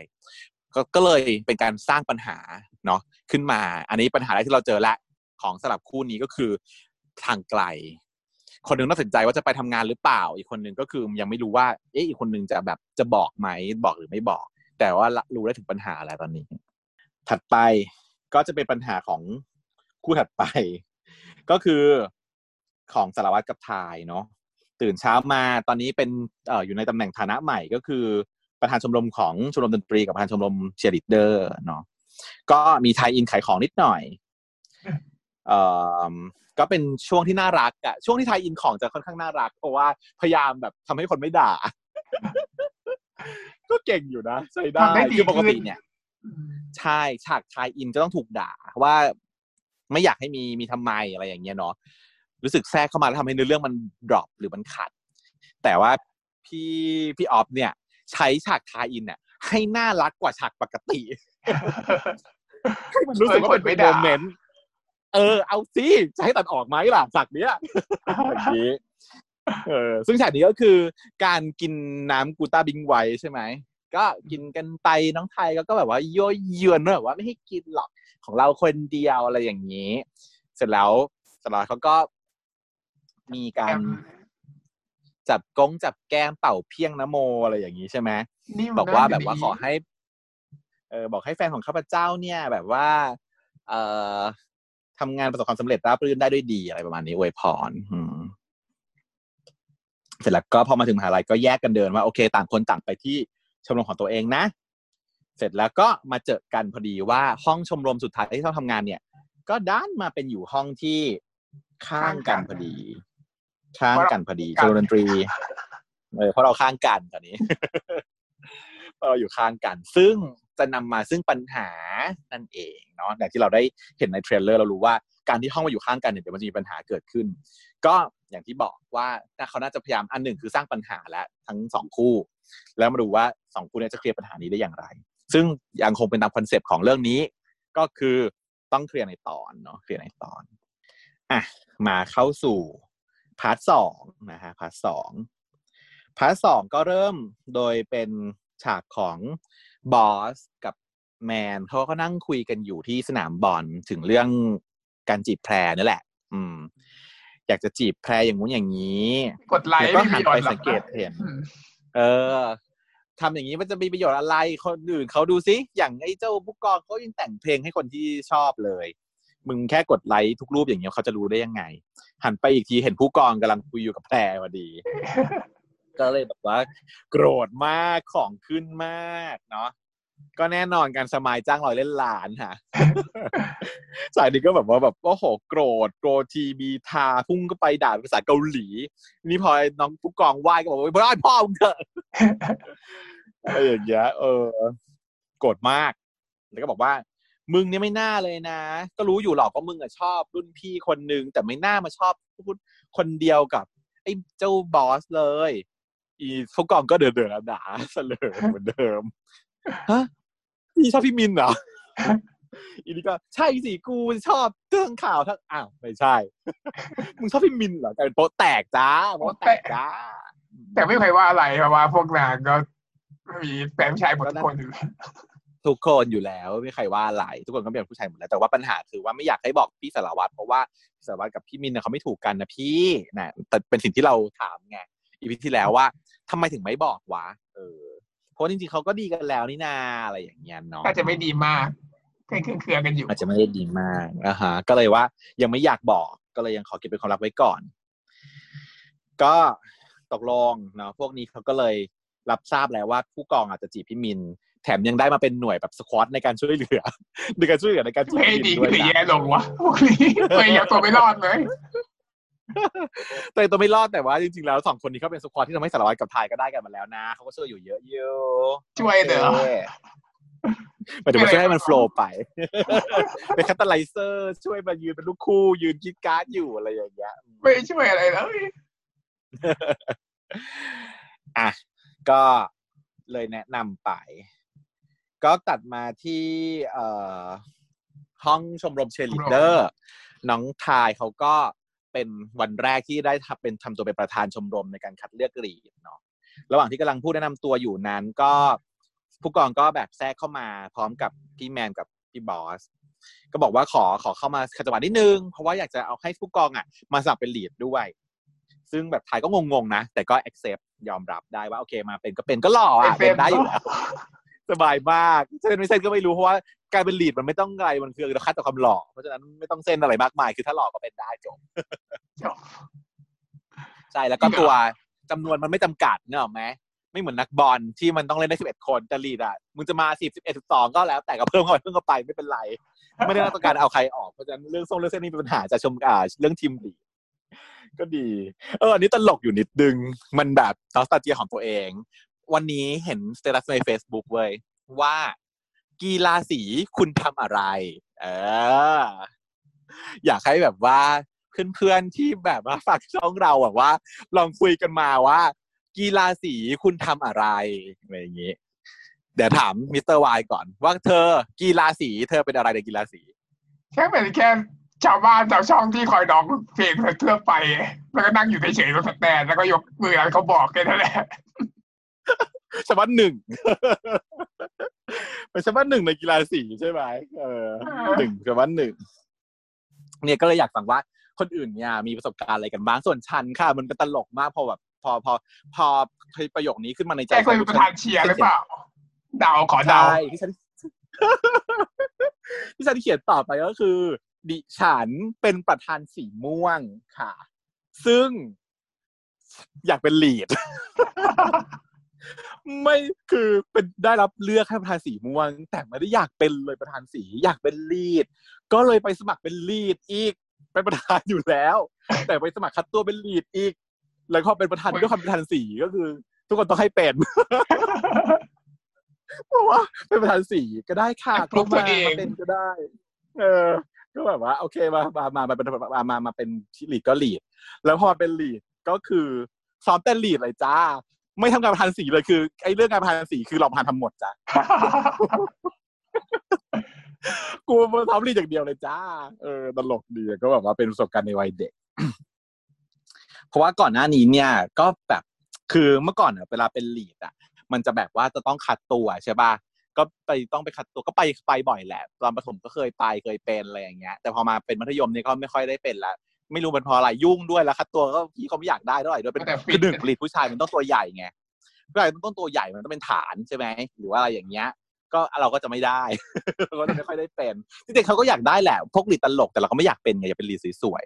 ก็ก็เลยเป็นการสร้างปัญหาเนาะขึ้นมา อันนี้ปัญหาแรกที่เราเจอและของสลับคู่นี้ก็คือทางไกล คนหนึ่งต้องตัดสินใจว่าจะไปทำงานหรือเปล่า อีกคนหนึ่งก็คือยังไม่รู้ว่า เอ๊ะอีกคนหนึ่งจะแบบจะบอกไหมบอกหรือไม่บอก แต่ว่ารู้ได้ถึงปัญหาแล้วตอนนี้ ถัดไปก็จะเป็นปัญหาของคู่ถัดไป ก็คือของสารวัตรกับทายเนาะตื่นเช้ามาตอนนี้เป็นอออยู่ในตำแหน่งฐานะใหม่ก็คือ ประธานชมรมของชมรมดนตรีกับประธานชมรมเชียร์ลีดเดอร์เนาะก็มี tie-in ขายของนิดหน่อย ก็เป็นช่วงที่น่ารักอะช่วงที่ tie-in ของจะค่อนข้างน่ารัก เพราะว่าพยายามแบบทำให้คนไม่ด่า ก็เก่งอยู่นะใช้ได้ทำได้ดีคือปกติขึ้นเนี่ยอืมใช่ฉาก tie-in จะต้องถูกด่าว่าไม่อยากให้มีมีทำไมอะไรอย่างเงี้ยเนาะรู้สึกแทรกเข้ามาแล้วทำให้เนื้อเรื่องมัน drop หรือมันขัดแต่ว่าพี่พี่ออฟเนี่ย ใช้ฉาก tie-in เนี่ยให้น่ารักกว่าฉากปกติให้มันรู้สึกว่าเป็นเออคนไม่โมด่าเมนต์ เออเอาสิจะให้ตัดออกไหมล่ะฉากเนี้ยอย่างนี้เออซึ่งฉากนี้ก็คือการกินน้ำกูต้าบิงไวใช่ไหม ก็กินกันไปน้องไทยก็ก็แบบว่ายั่วเยือนแบบว่าไม่ให้กินหรอกของเราคนเดียวอะไรอย่างนี้ เสร็จแล้วสารวัตรเขาก็มีการจับกงจับแก้มเป่าเพียงนโมอะไรอย่างนี้ใช่ไหมบอกว่าแบบว่าขอให้ เออบอกให้แฟนของข้าพเจ้าเนี่ย แบบว่า เออ ทำงานประสบความสำเร็จราบรื่นได้ด้วยดีอะไรประมาณนี้อวยพรอืมเสร็จแล้วก็พอมาถึงมหาลัยก็แยกกันเดินว่าโอเค ต่างคนต่างไปที่ชมรมของตัวเองนะ เสร็จแล้วก็มาเจอกันพอดีว่าห้องชมรมสุดท้ายที่เขาทำงานเนี่ย ก็ด้านมาเป็นอยู่ห้องที่ข้างกันพอดี ข้างกันพอดีชมรมดนตรีเออเพราะเราข้างกันตอนนี้เพราะเราอยู่ข้างกัน ซึ่ง จะนำมาซึ่งปัญหานั่นเองเนาะอย่างที่เราได้เห็นใน trailer เรารู้ว่าการที่ห้องมาอยู่ข้างกันเนี่ยเดี๋ยวมันจะมีปัญหาเกิดขึ้น ก็อย่างที่บอกว่าเขาน่าจะพยายามอันหนึ่งคือสร้างปัญหาแล้วทั้งสองคู่ แล้วมาดูว่าสองคู่นี้จะเคลียร์ปัญหานี้ได้อย่างไร ซึ่งยังคงเป็นตาม concept ของเรื่องนี้ ก็คือต้องเคลียร์ในตอนเนาะเคลียร์ในตอนอะมาเข้าสู่ part สองนะฮะพาร์ทสองพาร์ทสองก็เริ่มโดยเป็นฉากของ บอสกับแมนเขาก็นั่งคุยกันอยู่ที่สนามบอลถึงเรื่องการจีบแพรนี่แหละ อืม อยากจะจีบแพรอย่างงู้นอย่างนี้ กดไลค์แล้วก็ไม่หัมีนหยอไปดหรอสังเกตเห็นอืมเออทำอย่างนี้มันจะมีประโยชน์อะไรคนอื่นเขาดูซิ อย่างไอ้เจ้าผู้กองเขายังแต่งเพลงให้คนที่ชอบเลย มึงแค่กดไลค์ทุกรูปอย่างเงี้ยเขาจะรู้ได้ยังไง หันไปอีกทีเห็นผู้กองกำลังคุยอยู่กับแพรพอดี ก็เลยแบบว่า โกรธมากของขึ้นมากเนาะก็แน่นอนการสมายจ้างลอยเล่นหลานค่ะสายนี้ก็แบบว่าแบบโอ้โหโกรธโกรธทีบีทาพุ่งก็ไปด่าภาษาเกาหลี นี่พอน้องผู้กองไหว้ก็บอกว่าพ่อพ่อมึงเถอะอะไรอย่างเงี้ยเออ โกรธมาก แล้วก็บอกว่า มึงเนี่ยไม่น่าเลยนะ ก็รู้อยู่หรอกว่ามึงอะชอบรุ่นพี่คนนึงแต่ไม่น่ามาชอบพูดคนเดียวกับไอ้เจ้าบอสเลย อีเขากองก็เดินเดินด่าเสลอเหมือนเดิมฮะพี่ชอบพี่มินเหรออีนี่ก็ใช่สิกูชอบเรื่องข่าวทั้งอ้าวไม่ใช่ มึงชอบพี่มินเหรอกลายเป็นโป๊ะแตกจ้าโป๊ะแตกจ้า แต่ไม่เคยว่าอะไรเพราะว่าพวกนางก็มีแฟนผู้ชายหมดทุกคนอยู่ทุกคนอยู่แล้วไม่มีใครว่าอะไรทุกคนก็เป็นผู้ชายหมดแล้วแต่ว่าปัญหาคือว่าไม่อยากให้บอกพี่สารวัตรเพราะว่าพี่สารวัตรกับพี่มินเนี่ยเขาไม่ถูกกันนะพี่นะแต่เป็นสิ่งที่เราถามไงอีพีที่แล้วว่า ทำไมถึงไม่บอกวะเออเพราะจริงๆเขาก็ดีกันแล้วนี่นาอะไรอย่างเงี้ยเนาะน่าจะไม่ดีมากเครื่องเครื่องกันอยู่ อาจจะไม่ได้ดีมากอะฮะก็เลยว่ายังไม่อยากบอกก็เลยยังขอเก็บเป็นความลับไว้ก่อน ก็ตกลงเนาะพวกนี้เขาก็เลยรับทราบแล้วว่าผู้กองอาจจะจีบพี่มิน แถมยังได้มาเป็นหน่วยแบบสควอตในการช่วยเหลือในการช่วยเหลือในการจีบไม่พี่มิดีนด้ก็วยจะนะแย่ลงวะพวกนี้ตัวเองยังตัวไม่รอดเลย แต่ตัวไม่รอดแต่ว่าจริงๆแล้วสองคนนี้เขาเป็นสควอตที่ทำให้สารวัตรกับทายก็ได้กันมาแล้วนะเขาก็ช่วยอยู่เยอะอยู่ช่วยเด้อหมายถึงว่าช่วยให้มันโฟล์ไป เป็นคัตเตอร์ไลเซอร์ช่วยมายืนเป็นลูกคู่ ยืนคิดการ์ดอยู่อะไรอย่างเงี้ยไม่ช่วยอะไรเลยอะก็เลยแนะนำไป ก็ตัดมาที่เอ่อห้องชมรมเชยร์ลีดเดอร์ น้องทายเขาก็ เป็นวันแรกที่ได้ทำเป็นทำตัวเป็นประธานชมรมในการคัดเลือกลีดเนาะระหว่างที่กำลังพูดแนะนำตัวอยู่นั้นก็ผู้กองก็แบบแทรกเข้ามาพร้อมกับพี่แมนกับพี่บอสก็บอกว่าขอขอเข้ามาขัดจังหวะนิดนึง เพราะว่าอยากจะเอาให้ผู้กองอะ มาสมัครเป็นลีดด้วย ซึ่งแบบไทยก็งงๆนะ แต่ก็ accept ยอมรับได้ว่าโอเคมาเป็นก็เป็นก็หล่ออะเป็นได้อยู่แล้ว สบายมากเส้นไม่เส้นก็ไม่รู้เพราะว่าการเป็นลีดมันไม่ต้องอะไรมันคือเราคัดแต่ความหล่อเพราะฉะนั้นไม่ต้องเส้นอะไรมากมาย คือถ้าหล่อก็เป็นได้จบจบใช่แล้วก็ตัวจำนวนมันไม่จำกัดเนกอะไหมไม่เหมือนนักบอลที่มันต้องเล่นได้สิบเอ็ดคนแต่ลีดอะมึงจะมาสิบสิบเอ็ดสิบสองก็แล้ว แต่ก็เพิ่มเข้าไปเพิ่มเข้าไปไม่เป็นไร ไม่ได้ต้องการเอาใครออกเพราะฉะนั้นเรื่องทรงเรื่องเส้นนี่เป็นปัญหาจะชมอ่าเรื่องทีมลีดก็ดี เอออันนี้ตลกอยู่นิดนึง มันแบบนอสตาเจียของตัวเอง วันนี้เห็นสเตตัสใน Facebook เว้ยว่ากีฬาสีคุณทำอะไร เออ อยากให้แบบว่าเพื่อนๆที่แบบว่าฝากช่องเราแบบว่า ลองคุยกันมาว่า กีฬาสีคุณทำอะไรอะไรอย่างนี้ เดี๋ยวถามมิสเตอร์วายก่อน ว่าเธอกีฬาสีเธอเป็นอะไรในกีฬาสีแค่เป็นแค่ชาวบ้านชาวช่องที่คอยร้องเพลงเพื่อไป แล้วก็นั่งอยู่เฉยๆตรงสแตนด์แล้วก็ยกมืออะไรเขาบอกแค่นั้นแหละ ชาวบ้านหนึ่งเป็นชาวบ้านหนึ่งในกีฬาสีใช่ไหมเออหนึ่งชาวบ้านหนึ่งเนี่ยก็เลยอยากฟังว่าคนอื่นเนี่ยมีประสบการณ์อะไรกันบ้างส่วนฉันค่ะ มันเป็นตลกมากพอแบบพอพอพอประโยคนี้ขึ้นมาในใจแกเคยเป็นประธานเชียร์หรือเปล่าเดาขอเดาใช่ที่ฉันที่ฉันเขียนต่อไปก็คือ ดิฉันเป็นประธานสีม่วงค่ะ ซึ่งอยากเป็นลีด ไม่คือเป็นได้รับเลือกให้ประธานสีม่วง แต่ไม่ได้อยากเป็นเลยประธานสีอยากเป็นลีด ก็เลยไปสมัครเป็นลีดอีกเป็นประธานอยู่แล้ว แต่ไปสมัครคัดตัวเป็นลีดอีก แล้วก็เป็นประธานด้วยความเป็นประธานสีก็คือ ทุกคนต้องให้เป็นเพราะว่าเป็นประธานสีก็ได้ค่ะปลุกตัวเองมาเป็นก็ได้ เออ ก็แบบว่า โอเคมามามามาเป็นมามามาเป็นลีดก็ลีด แล้วพอมาเป็นลีดก็คือซ้อมเต้นลีดเลยจ้า ไม่ทำการประธานสีเลยคือไอ้เรื่องการประธานสีคือรองประธานทำหมดจ้ะกูมาซ้อมลีดอย่างเดียวเลยจ้า เออตลกดีก็แบบว่าเป็นประสบการณ์ในวัยเด็ก เพราะว่าก่อนหน้านี้เนี่ย ก็แบบคือเมื่อก่อนอะเวลาเป็นลีดอะมันจะแบบว่าจะต้องคัดตัวใช่ป่ะก็ไปต้องไปคัดตัวก็ไปไปบ่อยแหละ ตอนประถมก็เคยไปเคยเป็นอะไรอย่างเงี้ย แต่พอมาเป็นมัธยมเนี่ยก็ไม่ค่อยได้เป็นละ ไม่รู้เป็นเพราะอะไรยุ่งด้วยแล้วคัดตัวก็พี่เขาไม่อยากได้เท่าไหร่ด้วยเป็นแต่ฟิตคือหนึ่งลีดผู้ชายมันต้องตัวใหญ่ไงผู้ชายมันต้องตัวใหญ่มันต้องเป็นฐานใช่ไหมหรือว่าอะไรอย่างเงี้ย ก็เราก็จะไม่ได้เราก็จะไม่ค่อยได้เป็นจริงๆเขาก็อยากได้แหละพวกลีดตลกแต่เราก็ไม่อยากเป็นไงอยากเป็นลีดสวย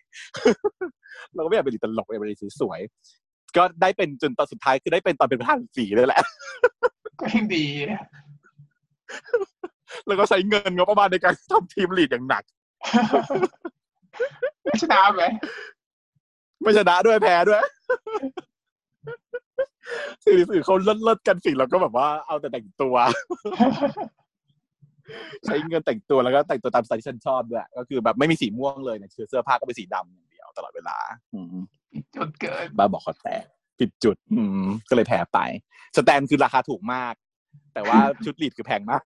ๆเราก็ไม่อยากเป็นลีดตลกอยากเป็นลีดสวยๆก็ได้เป็นจนตอนสุดท้ายคือได้เป็นตอนเป็นประธานสีเลยแหละก็ยังดีแล้วก็ใช้เงินงบประมาณในการทำทีมลีดอย่างหนัก ชนะไหมไม่ชนะด้วยแพ้ด้วยสื่อสื่อเขาเลิศเลิศกันสิเราก็แบบว่าเอาแต่แต่งตัว ใช้เงินแต่งตัวแล้วก็แต่งตัวตามสไตล์ที่ฉันชอบด้วยก็คือแบบไม่มีสีม่วงเลยเนี่ยคือเสื้อผ้าก็เป็นสีดำอย่างเดียวตลอดเวลา อืมผิดจุดเกินบ้าบอกคอแตกผิดจุด อืมก็เลยแพ้ไป สแตนคือราคาถูกมาก แต่ว่าชุดลีดคือแพงมาก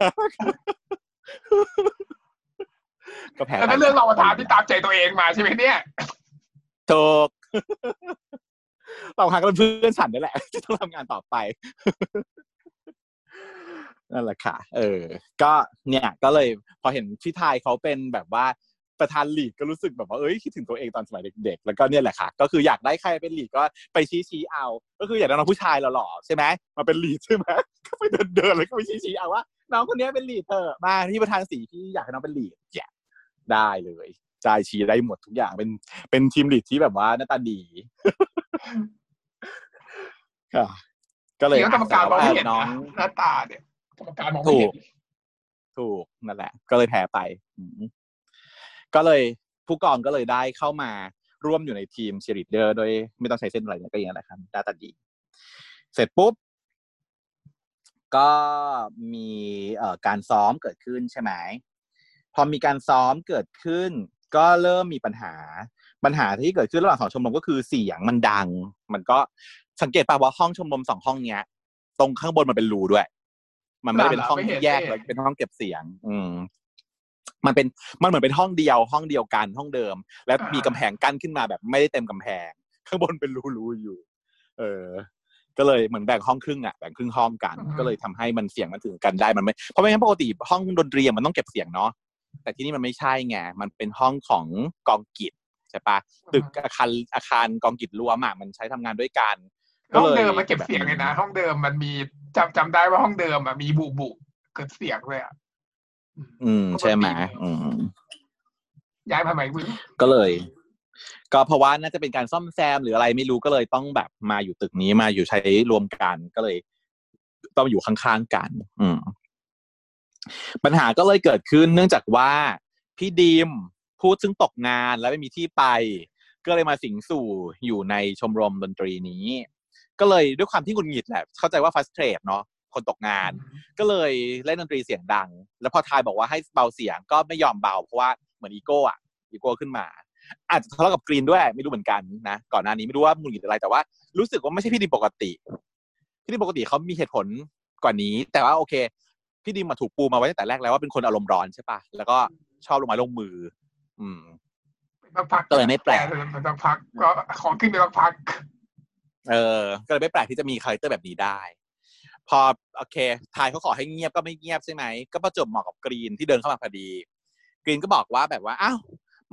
ก็แพ้แล้วไปก็เรื่องเราประทานที่ตามใจตัวเองมาใช่ไหมเนี่ยถูกเราหาก็เป็นเพื่อนฉันนี่แหละที่ต้องทำงานต่อไปนั่นแหละค่ะ เออ ก็เนี่ยก็เลยพอเห็นพี่ไทยเขาเป็นแบบว่าประธานลีกก็รู้สึกแบบว่าเอ้ยคิดถึงตัวเองตอนสมัยเด็ก ๆ แล้วก็เนี่ยแหละค่ะ ก็คืออยากได้ใครเป็นลีดก็ไปชี้ชี้ๆเอา ก็คืออยากได้น้องผู้ชายหล่อๆใช่ไหมมาเป็นลีดใช่ไหมก็ไปเดินเดินๆแล้วก็ไปชี้ชี้ๆเอาว่าน้องคนนี้เป็นลีดเธอะมาที่ประธานสีที่อยากให้น้องเป็นลีดแย่ ได้เลยจ่ายชี้ได้หมดทุกอย่างเป็นเป็นทีม lead ที่แบบว่าหน้าตาดีค่ะก็เลยเดี๋ยวกรรมการมองไม่เห็นนะน้องหน้าตาเนี่ยกรรมการมองไม่เห็นถูกนั่นแหละ ก็เลยแพ้ไปอืมก็เลยผู้กองก็เลยได้เข้ามาร่วมอยู่ในทีมเชียร์ลีดเดอร์โดยไม่ต้องใช้เส้นอะไรเนี่ยก็อย่างนั้นแหละครับหน้าตาดี เสร็จปุ๊บก็มีเอ่อการซ้อมเกิดขึ้นใช่ไหม พอมีการซ้อมเกิดขึ้น ก็เริ่มมีปัญหาปัญหาที่เกิดขึ้นระหว่างสองชมรมก็คือเสียงมันดัง มันก็สังเกตป่ะว่าห้องชมรมสองห้องเนี้ย ตรงข้างบนมันเป็นรูด้วย มันไม่ได้เป็นห้องที่แยกแล้วเป็นห้องเก็บเสียง อืมมันเป็นมันเหมือนเป็นห้องเดียวห้องเดียวกันห้องเดิม แล้วมีกำแพงกั้นขึ้นมาแบบไม่ได้เต็มกำแพง ข้างบนเป็นรูๆอยู่ เออ ก็เลยเหมือนแบ่งห้องครึ่งอะแบ่งครึ่งห้องกัน ก็เลยทำให้มันเสียงมันถึงกันได้มันไม่เพราะไม่งั้นปกติห้องดนตรีอะมันต้องเก็บเสียงเนาะ แต่ที่นี่มันไม่ใช่ไงมันเป็นห้องของกองกิจใช่ปะตึกอาคารอาคารกองกิจรวมอะมันใช้ทำงานด้วยกันห้องเดิมมาเก็บเสียงเลยนะ ห้องเดิมมันมีจำจำได้ว่าห้องเดิมอะมีบุบุเกิดเสียงเลยอะอืมใช่ไหมอืมย้ายมาใหม่มึงก็เลย ก็เพราะว่าน่าจะเป็นการซ่อมแซมหรืออะไรไม่รู้ก็เลยต้องแบบมาอยู่ตึกนี้มาอยู่ใช้รวมกันก็เลย ต้องอยู่ข้างๆกัน อืม ปัญหาก็เลยเกิดขึ้นเนื่องจากว่าพี่ดีมพูดซึ่งตกงานแล้วไม่มีที่ไป ก็เลยมาสิงสู่อยู่ในชมรมดนตรีนี้ ก็เลยด้วยความที่หงุดหงิดแหละ เข้าใจว่าฟัสเตรตเนาะคนตกงาน ก็เลยเล่นดนตรีเสียงดัง แล้วพอทายบอกว่าให้เบาเสียงก็ไม่ยอมเบาเพราะว่าเหมือนอีโก้อะอีโก้ขึ้นมา อาจจะทะเลาะกับกรีนด้วยไม่รู้เหมือนกันนะก่อนหน้านี้ไม่รู้ว่าหงุดหงิดอะไรแต่ว่ารู้สึกว่าไม่ใช่พี่ดิมปกติ พี่ดิมปกติเขามีเหตุผลกว่านี้ แต่ว่าโอเค พี่ดิมมาถูกปูมาไว้ตั้งแต่แรกแล้วว่าเป็นคนอารมณ์ร้อนใช่ปะแล้วก็ชอบลงไม้ลงมือ อืมต้องพักก็เลยไม่แปลกมันต้องพักก็ของขึ้นไปต้องพัก เออ ก็เลยไม่แปลกที่จะมี character แบบนี้ได้ พอโอเคทายเขาขอให้เงียบก็ไม่เงียบใช่ไหม ก็ประจวบเหมาะกับกรีนที่เดินเข้ามาพอดี กรีนก็บอกว่าแบบว่าอ้าว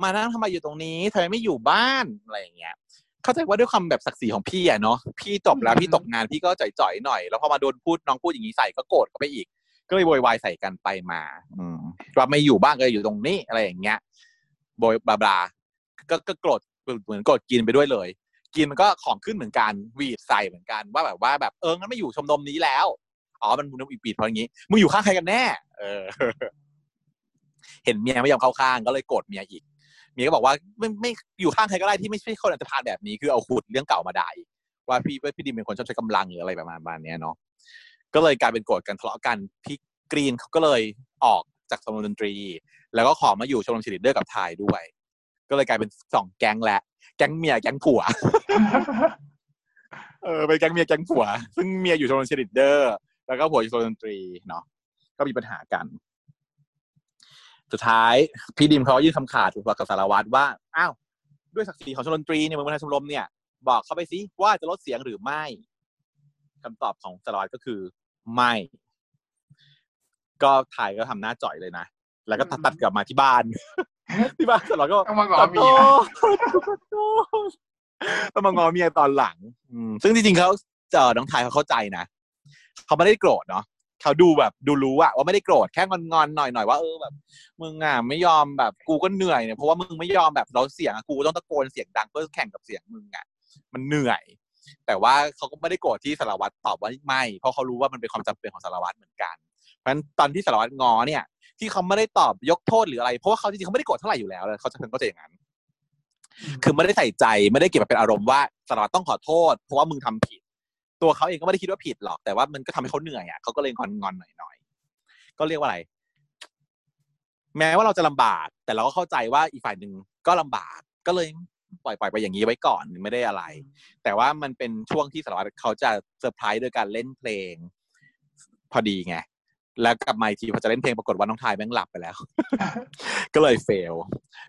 มานั่งทำไมอยู่ตรงนี้เธอไม่อยู่บ้านอะไรอย่างเงี้ยเข้าใจว่าด้วยความแบบศักดิ์ศรีของพี่อะเนาะพี่จบแล้วอืมพี่ตกงานพี่ก็จ่อยๆหน่อย แล้วพอมาโดนพูดน้องพูดอย่างนี้ใส่ก็โกรธเข้าไปอีก ก็เลยโวยวายใส่กันไปมา อืมว่าไม่อยู่บ้านก็อยู่ตรงนี้อะไรอย่างเงี้ยโบยบลาบลาก็ก็โกรธเหมือนโกรธกินไปด้วยเลย กรีนมันก็ของขึ้นเหมือนกันวีนใส่เหมือนกันว่าแบบว่าแบบเอองั้นไม่อยู่ชมรมนี้แล้วอ๋อมันมุนอีปีดเพราะอย่างนี้มึงอยู่ข้างใครกันแน่ เออ เห็นเมียไม่ยอมเข้าข้างก็เลยโกรธเมียอีกเมียก็บอกว่าไม่ไม่อยู่ข้างใครก็ได้ที่ไม่ใช่คนอันธพาลแบบนี้คือเอาขุดเรื่องเก่ามาด่าอีกว่าพี่ว่าพี่ดิมเป็นคนชอบใช้กำลังหรืออะไรประมาณนี้เนาะ ก็เลยกลายเป็นโกรธกันทะเลาะกันพี่กรีนเขาก็เลยออกจากชมรมดนตรี แล้วก็ขอมาอยู่ชมรมเชียร์ลีดเดอร์กับทายด้วย ก็เลยกลายเป็นสองแก๊งแหละ แก๊งเมียแก๊งผัวเออเป็นแก๊งเมียแก๊งผัว ซึ่งเมียอยู่ชมรมเชียร์ลีดเดอร์ แล้วก็ผัวอยู่ชมรมดนตรีเนาะก็มีปัญหากัน สุดท้ายพี่ดิมเขายื่นคำขาดถูกกับสารวัตรว่าอ้าวด้วยศักดิ์ศรีของชมรมดนตรีเนี่ยมึงเป็นประธานชมรมเนี่ยบอกเขาไปสิว่าจะลดเสียงหรือไม่คำตอบของสารวัตรก็คือ ไม่ ก็ทายก็ทำหน้าจ๋อยเลยนะ แล้วก็ตัดกลับมาที่บ้าน ที่บ้านสารวัตรก็ต้องมาง้อขอเมีโทยษขอโทษต้องมางอเมียตอนหลัง อืมซึ่งจริงๆเขาเจอน้องทายเขาเข้าใจนะเขาไม่ได้โกรธเนาะเขาดูแบบดูรู้อะว่าไม่ได้โกรธแค่งอนๆหน่อยๆว่าเออแบบมึงอะไม่ยอมแบบกูก็เหนื่อยเนี่ยเพราะว่ามึงไม่ยอมแบบเราเสียงอะกูต้องตะโกนเสียงดังเพื่อแข่งกับเสียงมึงอะมันเหนื่อย แต่ว่าเขาก็ไม่ได้โกรธที่สารวัตรตอบว่าไม่ เพราะเขารู้ว่ามันเป็นความจำเป็นของสารวัตรเหมือนกัน เพราะฉะนั้นตอนที่สารวัตรงอเนี่ย ที่เขาไม่ได้ตอบยกโทษหรืออะไร เพราะว่าเขาจริงๆเขาไม่ได้โกรธเท่าไหร่อยู่แล้วเลยเขาจะเขาจะอย่างนั้น คือไม่ได้ใส่ใจไม่ได้เก็บมาเป็นอารมณ์ว่าสารวัตรต้องขอโทษ เพราะว่ามึงทำผิด ตัวเขาเองก็ไม่ได้คิดว่าผิดหรอก แต่ว่ามันก็ทำให้เขาเหนื่อยอะเขาก็เลยงอนงอนๆหน่อยๆก็เรียกว่าอะไร แม้ว่าเราจะลำบาก แต่เราก็เข้าใจว่าอีกฝ่ายหนึ่งก็ลำบากก็เลย ปล่อยปล่อยไปอย่างนี้ไว้ก่อนไม่ได้อะไร แต่ว่ามันเป็นช่วงที่สารวัตรเขาจะเซอร์ไพรส์โดยการเล่นเพลง พอดีไงแล้วกลับมาอีกทีพอจะเล่นเพลงปรากฏว่าน้องทายแม่งหลับไปแล้ว ก็เลย fail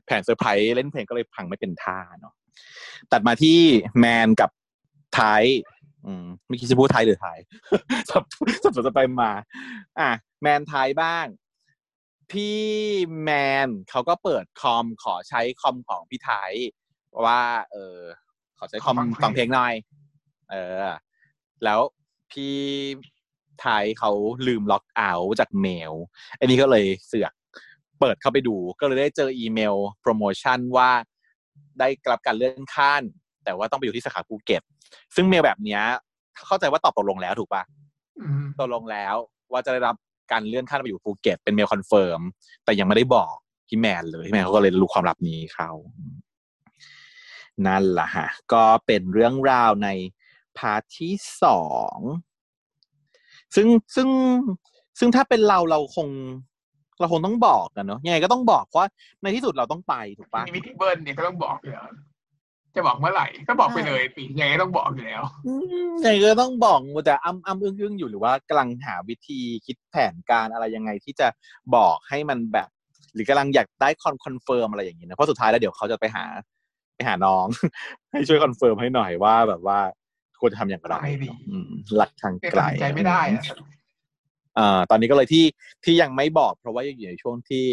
แผนเซอร์ไพรส์เล่นเพลงก็เลยพังไม่เป็นท่าเนาะตัดมาที่แมนกับไทป์อืมไม่คิดจะพูดไทยหรือไทยสับสับสนไปมา อะแมนไทป์บ้าง พี่แมนเขาก็เปิดคอมขอใช้คอมของพี่ไทป์ ว่า เออขอใช้คอมขอฟังเพลงหน่อย เออ แล้วพี่ไทป์เขาลืม log out จากเมล อันนี้ก็เลยเสือกเปิดเข้าไปดู ก็เลยได้เจออีเมลโปรโมชั่นว่าได้รับการเลื่อนขั้น แต่ว่าต้องไปอยู่ที่สาขาภูเก็ต ซึ่งเมลแบบเนี้ย เข้าใจว่าตอบตกลงแล้วถูกปะตกลงแล้วว่าจะได้รับการเลื่อนขั้นไปอยู่ภูเก็ต เป็น mail confirm แต่ยังไม่ได้บอกพี่แมนเลยพี่แมนเขาก็เลยรู้ความลับนี้เขา นั่นแหละฮะก็เป็นเรื่องราวใน part ที่สองซึ่งซึ่งซึ่งถ้าเป็นเราเราคง เราคงต้องบอกกันเนาะยังไงก็ต้องบอกเพราะว่าในที่สุดเราต้องไปถูกปะมีวิธีเบิร์นเนี่ยก็ต้องบอกอยู่แล้วจะบอกเมื่อไหร่ก็บอกไปเลยปียังไงก็ต้องบอกอยู่แล้วอืมยังไงก็ต้องบอกแต่อ้ำอ้ำอึ้งอึ้งอยู่หรือว่ากำลังหาวิธีคิดแผนการอะไรยังไงที่จะบอกให้มันแบบ หรือกำลังอยากได้ con confirm อะไรอย่างนี้นะเพราะสุดท้ายแล้วเดี๋ยวเขาจะไปหา ไปหาน้อง ให้ช่วย confirm ให้หน่อยว่าแบบว่าควรจะทำอย่างไรไม่ดีอืมหลักทางเป็นไกลตัดสินใจไม่ได้อะเอ่อตอนนี้ก็เลยที่ที่ยังไม่บอก เพราะว่ายังอยู่ในช่วงที่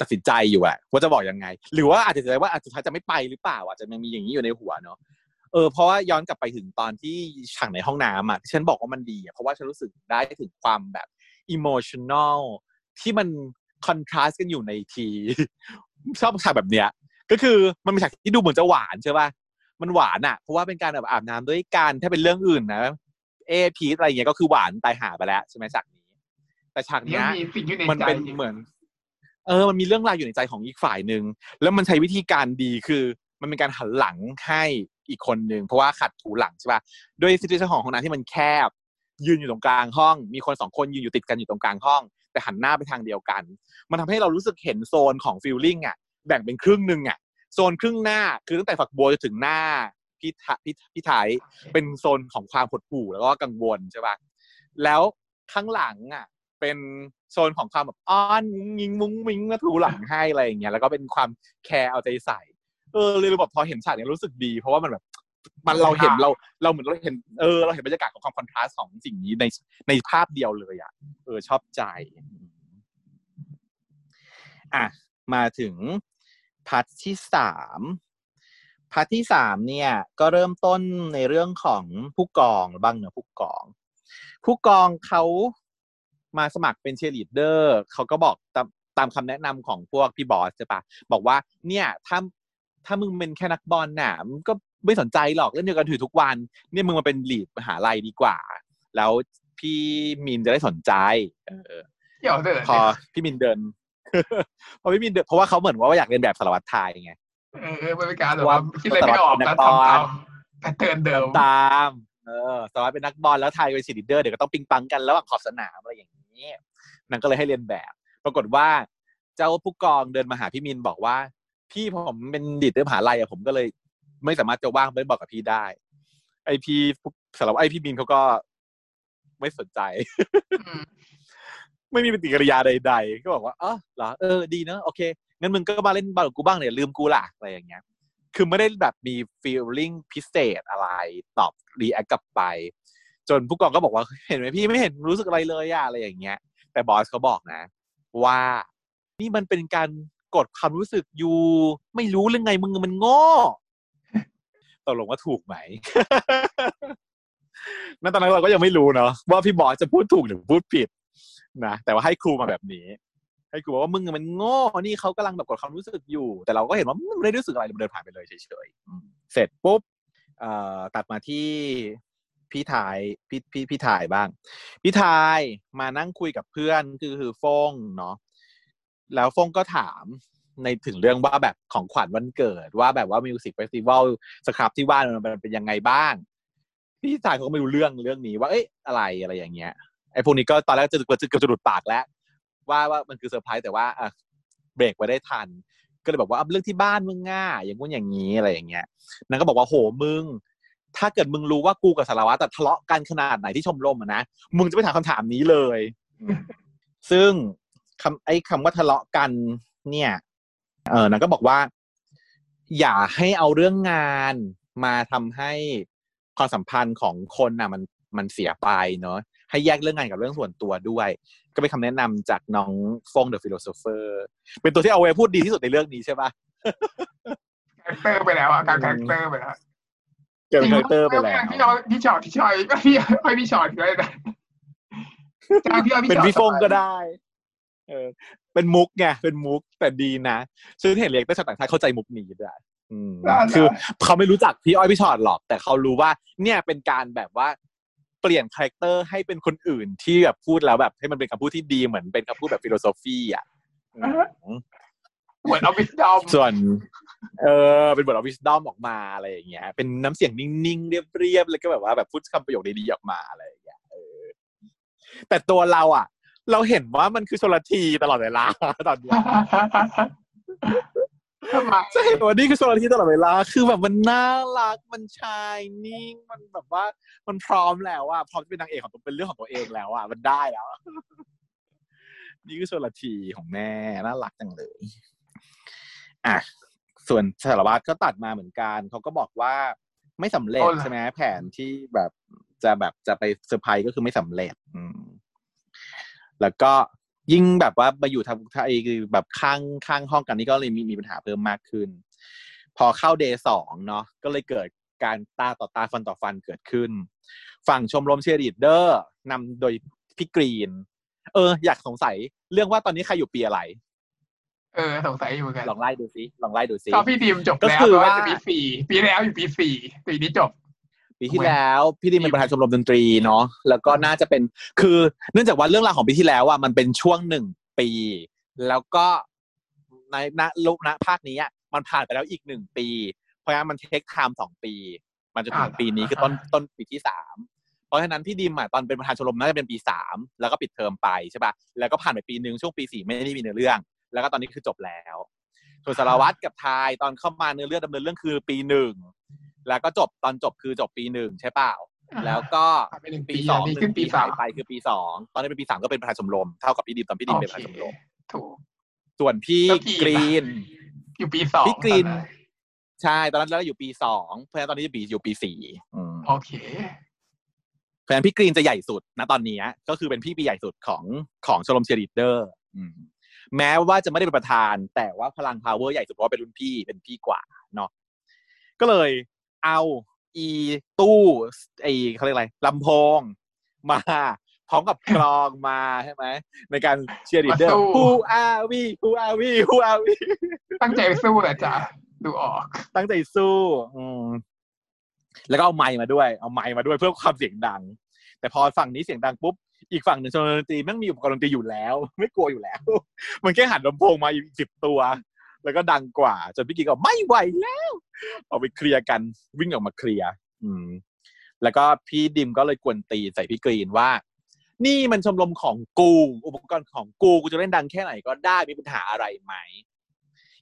ตัดสินใจอยู่อะว่าจะบอกยังไง หรือว่าอาจจะใจว่าอาจจะสุดท้ายจะไม่ไปหรือเปล่าอาจจะยังมีอย่างนี้อยู่ในหัวเนาะเออเพราะว่าย้อนกลับไปถึงตอนที่ฉากในห้องน้ำอะที่ฉันบอกว่ามันดีอะเพราะว่าฉันรู้สึกได้ถึงความแบบ emotional ที่มันคอนทราสต์กันอยู่ในที ชอบฉากแบบเนี้ย ก็คือมันเป็นฉากที่ดูเหมือนจะหวานใช่ป่ะมันหวานอะเพราะว่าเป็นการแบบอาบน้ำด้วยกันถ้าเป็นเรื่องอื่นนะเอพีอะไรอย่างเงี้ยก็คือหวานตายหาไปแล้วใช่ไหมฉากนี้ แต่ฉากยัเนี้งยมีสิ่งอยู่ในมันใจเป็นเหมือน เออ มันมีเรื่องราวอยู่ในใจของอีกฝ่ายหนึ่งแล้วมันใช้วิธีการดีคือ มันเป็นการหันหลังให้อีกคนหนึ่งเพราะว่าขัดถูหลังใช่ป่ะด้วย situation ของห้องน้ำที่มันแคบ ยืนอยู่ตรงกลางห้อง มีคนสองคนยืนอยู่ติดกันอยู่ตรงกลางห้อง แต่หันหน้าไปทางเดียวกัน มันทำให้เรารู้สึกเห็นโซนของ feeling อะ แบ่งเป็นครึ่งหนึ่งอะโซนครึ่งหน้าคือตั้งแต่ฝักบัวจนถึงหน้าพี่ทะพี่พี่ไทน์เป็นโซนของความหดหู่แล้วก็กังวลใช่ป่ะแล้วข้างหลังอะเป็นโซนของความแบบอ้อนงุ้งยิงมุ้งมิ้งมาถูหลังให้อะไรอย่างเงี้ยแล้วก็เป็นความแคร์เอาใจใส่เออเลยแบบพอเห็นฉากเนี้ยรู้สึกดี เพราะว่ามันแบบมันเราเห็นเราเราเหมือนเราเห็นเออเราเห็นบรรยากาศของความ contrast ของสิ่งนี้ในในภาพเดียวเลยอะเออชอบใจ อะมาถึง part ที่สาม part ที่สามเนี่ย ก็เริ่มต้นในเรื่องของผู้กองบ้างเนอะผู้กอง ผู้กองเขามาสมัครเป็นเชียร์ลีดเดอร์เขาก็บอกตามตามคำแนะนำของพวกพี่บอสใช่ปะบอกว่าเนี่ยถ้าถ้ามึงเป็นแค่นักบอลน่ะมึงก็ไม่สนใจหรอกเล่นเดียวกันถือทุกวัน เนี่ยมึงมาเป็นลีดมหาลัยดีกว่า แล้วพี่มินจะได้สนใจ เออเกี่ยวเถอะพอพี่มินเดิน พอพี่มินเดินเพราะว่าเขาเหมือนว่าอยากเรียนแบบสารวัตรไทยไงเออเออเป็นการแบบว่าว่าคิดอะไรไม่ออกนัแล้วกบอลทำตามpattern เดิมตามเออสารวัตรเป็นนักบอลแล้วไทน์เป็นเชียร์ลีดเดอร์เดี๋ยวก็ต้องปิ๊งปั๊งกันระหว่างขอบสนามอะไรอย่างนี้นางก็เลยให้เลียนแบบ ปรากฏว่าเจ้าผู้กองเดินมาหาพี่มิลบอกว่า พี่ผมเป็นลีดเดอร์มหาลัยอะผมก็เลย ไม่สามารถจะว่างไปบอกกับพี่ได้ ไอพี่สารวัตรไอพี่มิลเขาก็ไม่สนใจอืม ไม่มีปฏิกิริยาใด ๆ ก็บอกว่าอ๋อเหรอเออดีเนอะโอเคงั้นมึงก็มาเล่นบอลกับกูบ้างเนี่ยลืมกูละอะไรอย่างเงี้ย คือไม่ได้แบบมี feeling พิเศษอะไรตอบ react กลับไป จนผู้กองก็บอกว่าเห็นไหมพี่ไม่เห็นรู้สึกอะไรเลยอะอะไรอย่างเงี้ย แต่บอสเขาบอกนะ ว่านี่มันเป็นการกดความรู้สึกอยู่ ไม่รู้เรื่องไงมึงมันโง่ตกลงว่าถูกไหมนั่นตอนนั้นเราก็ยังไม่รู้เนาะว่าพี่บอสจะพูดถูกหรือพูดผิด นะแต่ว่าให้ครูมาแบบนี้ ให้ครูบอกว่ามึงมันโง่นี่เขากำลังแบบกดความรู้สึกอยู่ แต่เราก็เห็นว่ามันไม่ได้รู้สึกอะไรเดินผ่านไปเลยเฉยๆเสร็จปุ๊บตัดมาที่พี่ไทน์พี่พี่พี่ไทน์บ้าง พี่ไทน์มานั่งคุยกับเพื่อนคือคือฟงเนาะแล้วฟงก็ถามในถึงเรื่องว่าแบบของขวัญวันเกิดว่าแบบว่า music festival ครับที่ว่ามันเป็นยังไงบ้าง พี่ไทน์เขาก็ไม่รู้เรื่องเรื่องนี้ว่าเอ้ยอะไรอะไรอย่างเงี้ย อ้พวกนี้ก็ตอนแรกจะเกือบจะกือบจะหลุดปากแล้ว ว่าว่ามันคือเซอร์ไพรส์แต่ว่าเบรกไว้ได้ทัน ก็เลยบอกว่าเรื่องที่บ้านมึงง่าอย่างงู้นอย่างนี้อะไรอย่างเงี้ยนางก็บอกว่าโหมึง ถ้าเกิดมึงรู้ว่ากูกับสารวัตรแต่ทะเลาะกันขนาดไหนที่ชมรมนะมึงจะไม่ถามคำถามนี้เลย ซึ่งคำไอ้คำว่าทะเลาะกันเนี่ย เออนางก็บอกว่า อย่าให้เอาเรื่องงานมาทำให้ความสัมพันธ์ของคนน่ะมันมันเสียไปเนาะ ให้แยกเรื่องงานกับเรื่องส่วนตัวด้วย ก็เป็นคำแนะนำจากน้องฟง the philosopher เป็นตัวที่เอาไว้พูดดีที่สุดในเรื่องนี้ใช่ปะ character ไปแล้วอะการ character ไปแล้วเกิดเป็น character ไปแล้วพี่อ้อยพี่ฉอดพี่อ้อยก็พี่ให้พี่ฉอดก็ได้นะจ้างพี่เอาพี่เป็นฉอดพี่ฟงก็ได้ เออ เป็นมุกไงเป็นมุกแต่ดีนะซึ่งเห็นเรียกได้ชาวต่างชาติเข้าใจมุกนี้ด้วยอืมคือเขาไม่รู้จักพี่อ้อยพี่ฉอดหรอก แต่เขารู้ว่า เนี่ยเป็นการแบบว่า เปลี่ยน character ให้เป็นคนอื่นที่แบบพูดแล้วแบบ ให้มันเป็นคำพูดที่ดีเหมือนเป็นคำพูดแบบ philosophy อะอืมเหมือนเอา wisdom ส่วนเออเป็นบทเอา wisdom ออกมาอะไรอย่างเงี้ย เป็นน้ำเสียงนิ่งๆ เรียบๆแล้วก็แบบว่าแบบพูดคำประโยคดีๆออกมาอะไรอย่างเงี้ยเออแต่ตัวเราอะ เราเห็นว่ามันคือชลทีตลอดเวลาตอนเนี้ย ทำไมจะเห็นว่านี่คือชลทีตลอดเวลา คือแบบมันน่ารัก มันชายนิ่ง มันแบบว่า มันพร้อมแล้วอะ พร้อมจะเป็นนางเอกของตัวเป็นเรื่องของตัวเองแล้วอะ มันได้แล้ว นี่คือชลทีของแม่ น่ารักจังเลย อะ ส่วนสารวัตรก็ตัดมาเหมือนกัน เขาก็บอกว่าไม่สำเร็จใช่ไหมแผนที่แบบจะแบบจะไปเซอร์ไพรส์ก็คือไม่สำเร็จอืมแล้วก็ ยิ่งแบบว่ามาอยู่ทางไอ้แบบข้างข้างห้องกันนี่ก็เลยมีมีปัญหาเพิ่มมากขึ้น พอเข้า day สองเนาะก็เลยเกิดการตาต่อตาฟันต่อฟันเกิดขึ้น ฝั่งชมรมเชียร์ลีดเดอร์นำโดยพี่กรีน เออ อยากสงสัยเรื่องว่าตอนนี้ใครอยู่ปีอะไร เออสงสัยอยู่เหมือนกันลองไล่ดูซิลองไล่ดูซิก็พี่ดิมจบก็แล้วคือแปลว่าว่าจะปีสี่ปีแล้วอยู่ปีสี่ปีนี้จบ ปีที่แล้วพี่ดิมเป็นประธานชมรมดนตรีเนาะแล้วก็น่าจะเป็นคือเนื่องจากว่าเรื่องราวของปีที่แล้วอะมันเป็นช่วงหนึ่งปี แล้วก็ในณลุณภาคนี้อะมันผ่านไปแล้วอีกหนึ่งปี เพราะงั้นมัน take time สองปี มันจะถึงอ่าปีนี้คือต้นต้นปีที่สามเพราะฉะนั้นพี่ดิมอะตอนเป็นประธานชมรมน่าจะเป็นปีสามแล้วก็ปิดเทอมไปใช่ป่ะแล้วก็ผ่านไปปีหนึ่งช่วงปีสี่ไม่ได้มีเนื้อเรื่อง แล้วก็ตอนนี้คือจบแล้วส่วนสารวัตรกับทายตอนเข้ามาเนื้อเรื่องดำเนินเรื่องคือปีหนึ่ง แล้วก็จบตอนจบคือจบปีหนึ่งใช่เปล่า แล้วก็ผ่านไปหนึ่งปีปีสองอันนี้หขึ้นึ่นงปีปีสาหามยไปคือปีสองตอนนี้เป็นปีสามก็เป็นประธานชมรมเท่ากับพี่ดิมตอนพี่ดิมเป็นประธานชมรมถูกส่วนพี่แล้วพี่กรีน อยู่ปีสองพี่กรีนตอนั้นใช่ตอนนั้นเราอยู่ปีสองเพราะฉะนั้นตอนนี้จะปีอยู่ปีสี่อืมโอเคเพราะฉะนั้นพี่กรีนจะใหญ่สุดนะตอนนี้ก็คือเป็นพี่ปีใหญ่สุดของของชมรมเชียร์ลีดเดอร์แม้ว่าจะไม่ได้เป็นประธาน แต่ว่าพลัง power ใหญ่สุดเพราะว่าเป็นรุ่นพี่เป็นพี่กว่าเนาะก็เลย เอาอีตู้ไอเขาเรียกอะไรลำโพงมาพร้อมกับกลองมาใช่ไหมในการเชียร์ลีดเดอร์มาสู้ Who are we Who are we Who are we ตั้งใจสู้แหละจ้ะดูออก ตั้งใจสู้ อืมแล้วก็เอาไมค์มาด้วย เอาไมค์มาด้วยเพื่อความเสียงดัง แต่พอฝั่งนี้เสียงดังปุ๊บอีกฝั่งหนึ่งชมรมดนตรีแม่งมีอุปกรณ์ดนตรีอยู่แล้ว ไม่กลัวอยู่แล้ว มันแค่หันลำโพงมาอีกสิบตัว แล้วก็ดังกว่า จนพี่กิ๊กก็ไม่ไหวแล้วออกไปเคลียร์กันวิ่งออกมาเคลียร์อืม แล้วก็พี่ดิมก็เลยกวนตีใส่พี่กรีนว่า นี่มันชมรมของกู อุปกรณ์ของกูกูจะเล่นดังแค่ไหนก็ได้มีปัญหาอะไรไหม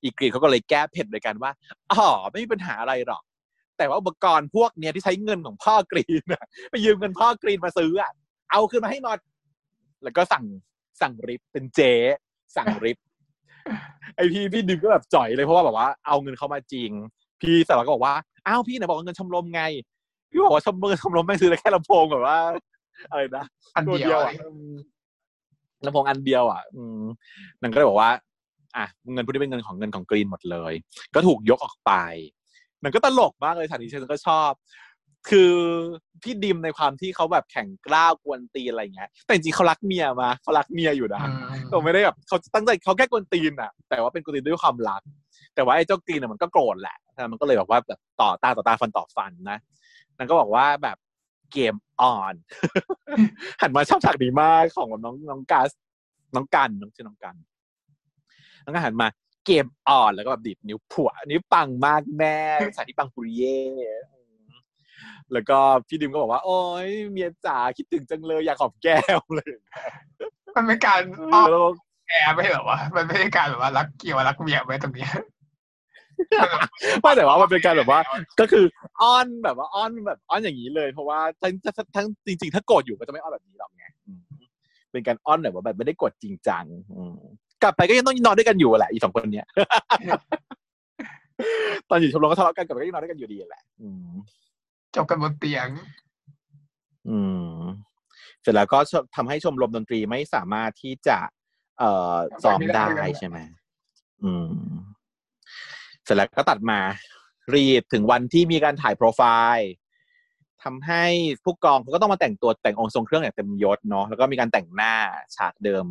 อีกรีนเขาก็เลยแก้เผ็ดโดยกันว่าอ๋อไม่มีปัญหาอะไรหรอก แต่ว่าอุปกรณ์พวกเนี้ยที่ใช้เงินของพ่อกรีนไปยืมเงินพ่อกรีนมาซื้ออะเอาคืนมาให้หมดแล้วก็สั่งสั่งริบเป็นเจ๊สั่งริบ ไอพี่พี่ดิมก็แบบจ่อยเลยเพราะว่าแบบว่าเอาเงินเขามาจริง พี่สารวัตรก็บอกว่าอ้าวพี่ไหนบอกว่าเงินชมรมไงพี่บอกว่าชมรมชมรมไม่ซื้อได้แค่ลำโพงแบบว่าอะไรนะอันตัวเดียเดียววเลอะยอืมลำโพงอันเดียวอะ อืมนังก็เลยบอกว่า อะเงินพวกนี้เป็นเงินของเงินของกรีนหมดเลย ก็ถูกยกออกไปนังก็ตลกมากเลยสถานีฉันก็ชอบ คือพี่ดิมในความที่เขาแบบแข่งกล้าวกวนตีนอะไรเงี้ย แต่จริงๆเขารักเมียมาเขารักเมียอยู่นะอืมเขาไม่ได้แบบเขาตั้งใจเขาแค่กวนตีนอะ แต่ว่าเป็นกวนตีนด้วยความรัก แต่ว่าไอ้เจ้ากรีนอะมันก็โกรธแหละแต่มันก็เลยแบบว่าแบบต่อตาต่อตาฟันต่อฟันนะนังก็บอกว่าแบบเกมออนหันมาชอบฉากนี้มากของน้องน้องกัสน้องกันน้องชื่อน้องกันแล้วก็หันมาเกมออนแล้วก็แบบดิดนิ้วผัวนิ้วปังมากแม่สายที่ปังปุริเย่อืม แล้วก็พี่ดิมก็บอกว่า โอ้ยเมียจ๋าคิดถึงจังเลยอยากหอมแก้มเลย มันเป็นการอ้อมแล้วแอร์ไม่ใช่เหรอวะมันไม่ใช่การแบบว่ารักเกี่ยวรักเมียไว้ตรงเนี้ยไม่แต่ว่ามันเป็นการแบบว่า ก็คืออ้อนแบบว่าอ้อนแบบอ้อนอย่างนี้เลย เพราะว่าทั้งทั้งทั้งจริง ๆ ถ้าโกรธอยู่ก็จะไม่อ้อนแบบนี้หรอกไงอืมเป็นการอ้อนแบบว่าแบบไม่ได้กดจริงจังอืมกลับไปก็ยังต้องนอนด้วยกันอยู่แหละอีสองคนเนี้ยตอนอยู่ชมรมก็ทะเลาะกันกลับไปก็ยังนอนด้วยกันอยู่ดีแหละอืม จบกันบนเตียง อืม เสร็จแล้วก็ชทำให้ชมรมดนตรีไม่สามารถที่จะ เอ่อซ้อมได้ใช่ไหมอืม เสร็จแล้วก็ตัดมา รีดถึงวันที่มีการถ่ายโปรไฟล์ทำให้ผู้กองเขาก็ต้องมาแต่งตัวแต่งองค์ทรงเครื่องอย่างเต็มยศเนาะแล้วก็มีการแต่งหน้าฉากเดิม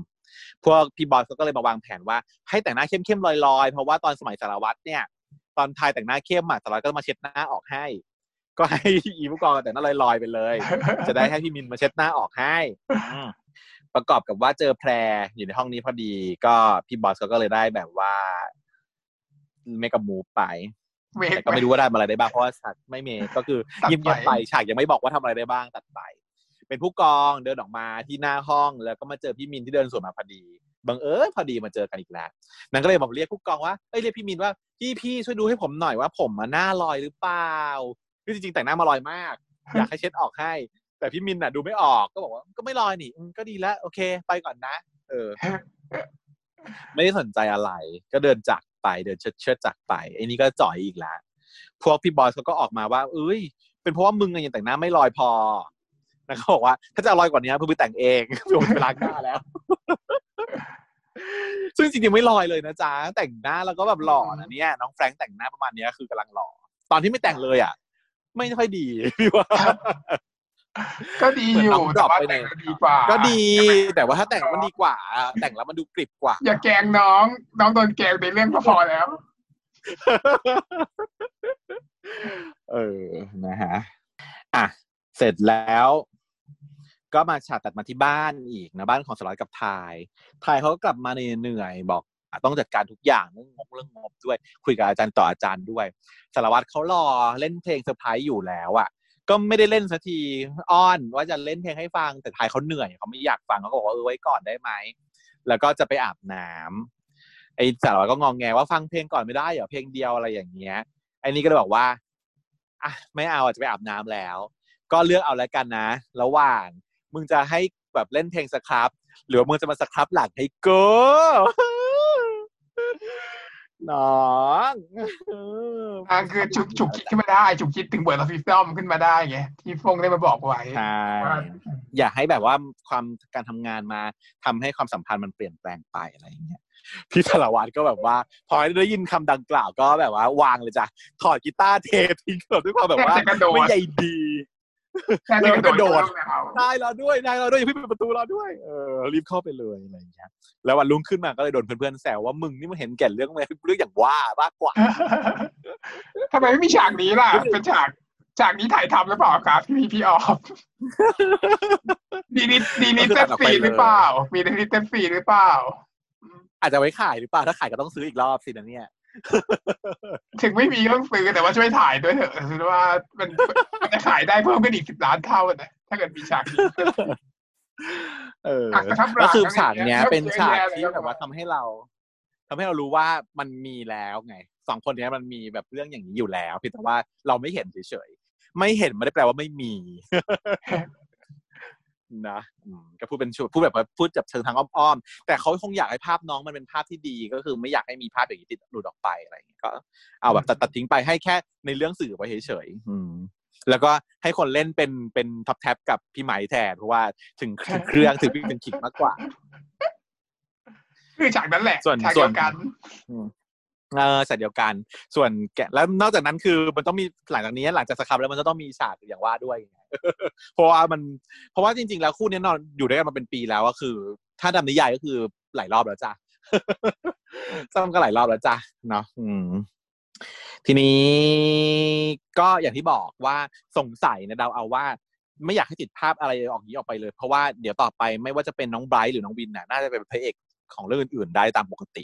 พวกพี่บอสเขาก็เลยมาวางแผนว่า ให้แต่งหน้าเข้มๆลอยๆ เพราะว่าตอนสมัยสารวัตรเนี่ย ตอนทายแต่งหน้าเข้มอะสารวัตรก็มาเช็ดหน้าออกให้ ก็ให้อีผู้กองแต่งหน้าลอยๆไปเลย จะได้ให้พี่มินมาเช็ดหน้าออกให้อืมประกอบกับว่าเจอแพรอยู่ในห้องนี้พอดี ก็พี่บอสเขาก็เลยได้แบบว่าไม่กับมูฟไปเวกแต่ก็ไม่รู้ว่าได้มาอะไรได้บ้างเพราะว่าฉากไม่เมก็คือตัดไปเงียบๆไปฉากยังไม่บอกว่าทำอะไรได้บ้างตัดไป เป็นผู้กองเดินออกมาที่หน้าห้องแล้วก็มาเจอพี่มินที่เดินสวนมาพอดีบังเอิญพอดีมาเจอกันอีกแล้วนางก็เลยบอกเรียกผู้กองว่าเอ้ยเรียกพี่มินว่าพี่พี่ช่วยดูให้ผมหน่อยว่า ผมอะหน้าลอยหรือเปล่า คือจริงๆแต่งหน้ามาลอยมาก อยากให้เช็ดออกให้ แต่พี่มินน่ะ ดูไม่ออกก็บอกว่าก็ไม่ลอยนี่อืมก็ดีแล้ว โอเค ไปก่อนนะ เออ ไม่ได้สนใจอะไร ก็เดินจากไปเดินเชิดเชิดจากไปไอ้นี่ก็จ่อยอีกแล้วพวกพี่บอยเขาก็ออกมาว่า เอ้ย เป็นเพราะว่ามึงอะยังแต่งหน้าไม่ลอยพอแล้วเขาบอกว่า ถ้าจะเอาลอยกว่านี้เพิ่งไปแต่งเองเพิ่งไปล้างหน้าแล้ว ซึ่งจริงๆไม่ลอยเลยนะจ๊ะแต่งหน้าแล้วก็แบบหล่อนะเนี่ยน้องแฟรงค์แต่งหน้าประมาณเนี้ยคือกำลังหล่อตอนที่ไม่แต่งเลยอะ ไม่ค่อยดีพี่ว่า ก็ดีอยู่เหมือนน้องดรแต่อปว่าไปในแต่งแล้วดีกว่า ก็ดี แต่ว่าถ้าแต่งแล้วมันดีกว่า แต่งแล้วมันดูกริบกว่า อย่าแกล้งน้อง น้องโดนแกล้งในเรื่องก็พอแล้ว เออ นะฮะ อะ เสร็จแล้ว ก็มาฉากตัดมาที่บ้านอีกนะบ้านของสารวัตรกับทาย ทายเขาก็กลับมาเหนื่อยๆบอกอะ ต้องจัดการทุกอย่างเรื่องงบเรื่องงบด้วย คุยกับอาจารย์ต่ออาจารย์ด้วย สารวัตรเขารอเล่นเพลงเซอร์ไพรส์อยู่แล้วอะก็ไม่ได้เล่นสักทีอ้อนว่าจะเล่นเพลงให้ฟังแต่ทายเขาเหนื่อยเขาไม่อยากฟังเขาก็บอกว่าเออไว้ก่อนได้ไหมแล้วก็จะไปอาบน้ำไอ้สารวัตรก็งอแงว่าฟังเพลงก่อนไม่ได้เหรอเพลงเดียวอะไรอย่างเงี้ยไอ้นี่ก็เลยบอกว่าอะไม่เอาจะไปอาบน้ำแล้ว ก็เลือกเอาแล้วกันนะ ระหว่างมึงจะให้แบบเล่นเพลงสครับ หรือมึงจะมาสครับหลังให้กู น้องอ่าคือฉุกฉุกคิดขึ้นมาได้ฉุกคิดถึงเบิร์ดออฟฟิศอมขึ้นมาได้ไงที่ฟงได้มาบอกไว้ใช่ว่าอยากให้แบบว่าความการทำงานมาทำให้ความสัมพันธ์มันเปลี่ยนแปลงไปอะไรอย่างเงี้ยพี่สารวัตรก็แบบว่า พอได้ยินคำดังกล่าวก็แบบว่าวางเลยจ้ะถอดกีตาร์เททิ้งแบบด้วยความแบบว่าแทบจะกระโดดไม่ใหญ่ดี แค่จะกระโดดแล้วกระโดดนายเราด้วยนายเราด้วยอย่าเพิ่งปิดประตูเราด้วยเออรีบเข้าไปเลยอะไรอย่างเงี้ยแล้ววันรุ่งขึ้นมาก็เลยโดนเพื่อนๆแซวว่ามึงนี่มันเห็นแก่เรื่องอะไรเรื่องอย่างว่ามากกว่าทำไมไม่มีฉากนี้ล่ะเป็นฉากฉากนี้ถ่ายทำหรือเปล่าครับพี่พี่ออฟดีนิดดีนิดเต็มฟรีหรือเปล่า มีดีนิดเต็มฟรีหรือเปล่า อาจจะไว้ขายหรือเปล่าถ้าขายก็ต้องซื้ออีกรอบสินะเนี่ย ถึงไม่มีก็ต้องซื้อแต่ว่าช่วยถ่ายด้วยเถอะคือว่ามันมันจะขายได้เพิ่มขึ้นอีกสิบล้านเท่านะถ้าเกิดมีฉากนี้เอออะประทับหลังก็คือฉากเนี้ยอะไรอย่างเงี้ยเป็นฉากเยอะแยะที่เลยแบบว่าทำให้เราทำให้เรารู้ว่ามันมีแล้วไงสองคนเนี้ยมันมีแบบเรื่องอย่างนี้อยู่แล้วเพียงแต่ว่าเราไม่เห็นเฉยๆไม่เห็นไม่ได้แปลว่าไม่มี นะอืมก็พูดเป็นชุดพูดแบบว่าพูดจับเชิงทางอ้อมๆแต่เขาคงอยากให้ภาพน้องมันเป็นภาพที่ดีก็คือไม่อยากให้มีภาพอย่างนี้ติดหลุดออกไปอะไรอย่างเงี้ยก็เอาแบบตัดตัดทิ้งไปให้แค่ในเรื่องสื่อไว้เฉยๆอืมแล้วก็ให้คนเล่นเป็นเป็นท็อปแท็บกับพี่ไหมแทนเพราะว่าถึงถึงเครื่องถึงเป็นขิงมากกว่าคือฉากนั้นแหละส่วนฉากส่เดีวนยวกัน เออฉากเดียวกัน ส่วนแกแล้วนอกจากนั้นคือมันต้องมีหลังจากนี้หลังจากสครับแล้วมันจะต้องมีฉากอย่างว่าด้วย เพราะว่ามันเพราะว่าจริง ๆ แล้วคู่นี้นอนอยู่ด้วยกันมาเป็นปีแล้วก็คือ ถ้าดำนิยายก็คือหลายรอบแล้วจ้ะซ้ำก็หลายรอบแล้วจ้ะเนาะอืมทีนี้ก็อย่างที่บอกว่าสงสัยนะเดาเอาว่า ไม่อยากให้ติดภาพอะไรออกนี้ออกไปเลย เพราะว่าเดี๋ยวต่อไปไม่ว่าจะเป็นน้องไบรท์หรือน้องวินน่ะน่าจะเป็นพระเอกของเรื่องอื่นๆได้ตามปกติ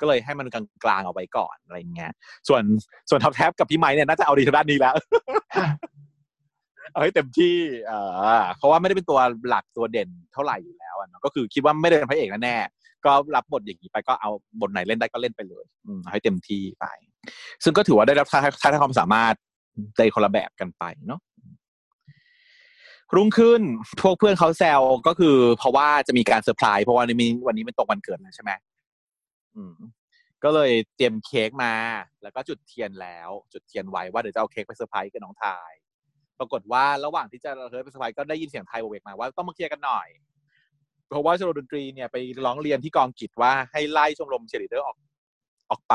ก็เลยให้มันกลางๆเอาไว้ก่อนอะไรเงี้ย ส่วนส่วนท็อปแท็บกับพี่ไม้เนี่ยน่าจะเอาดีทางด้านนี้แล้วเอาให้เต็มที่เออเพราะว่าไม่ได้เป็นตัวหลักตัวเด่นเท่าไหร่อยู่แล้วอะเนาะก็คือคิดว่าไม่ได้เป็นพระเอกแน่ก็รับบทอย่างนี้ไปก็เอาบทไหนเล่นได้ก็เล่นไปเลยอืมให้เต็มที่ไป ซึ่งก็ถือว่าได้รับท้าทายความสามารถในคนละแบบกันไปเนาะรุ่งขึ้นพวกเพื่อนเขาแซวก็คือ เพราะว่าจะมีการเซอร์ไพรส์เพราะว่านี้วันนี้เป็นตรงวันเกิดแล้วใช่ไหม ก็เลยเตรียมเค้กมา แล้วก็จุดเทียนแล้ว จุดเทียนไว้ว่าเดี๋ยวจะเอาเค้กไปเซอร์ไพรส์กับน้องทาย ปรากฏว่าระหว่างที่จะเฮ้ยไปเซอร์ไพรส์ก็ได้ยินเสียงทายโหวกเหวกมาว่าต้องมาเคลียร์กันหน่อย เพราะว่าชมรมดนตรีเนี่ยไปร้องเรียนที่กองกิจว่าให้ไล่ชมรมเชียร์ลีดเดอร์ออกออกไป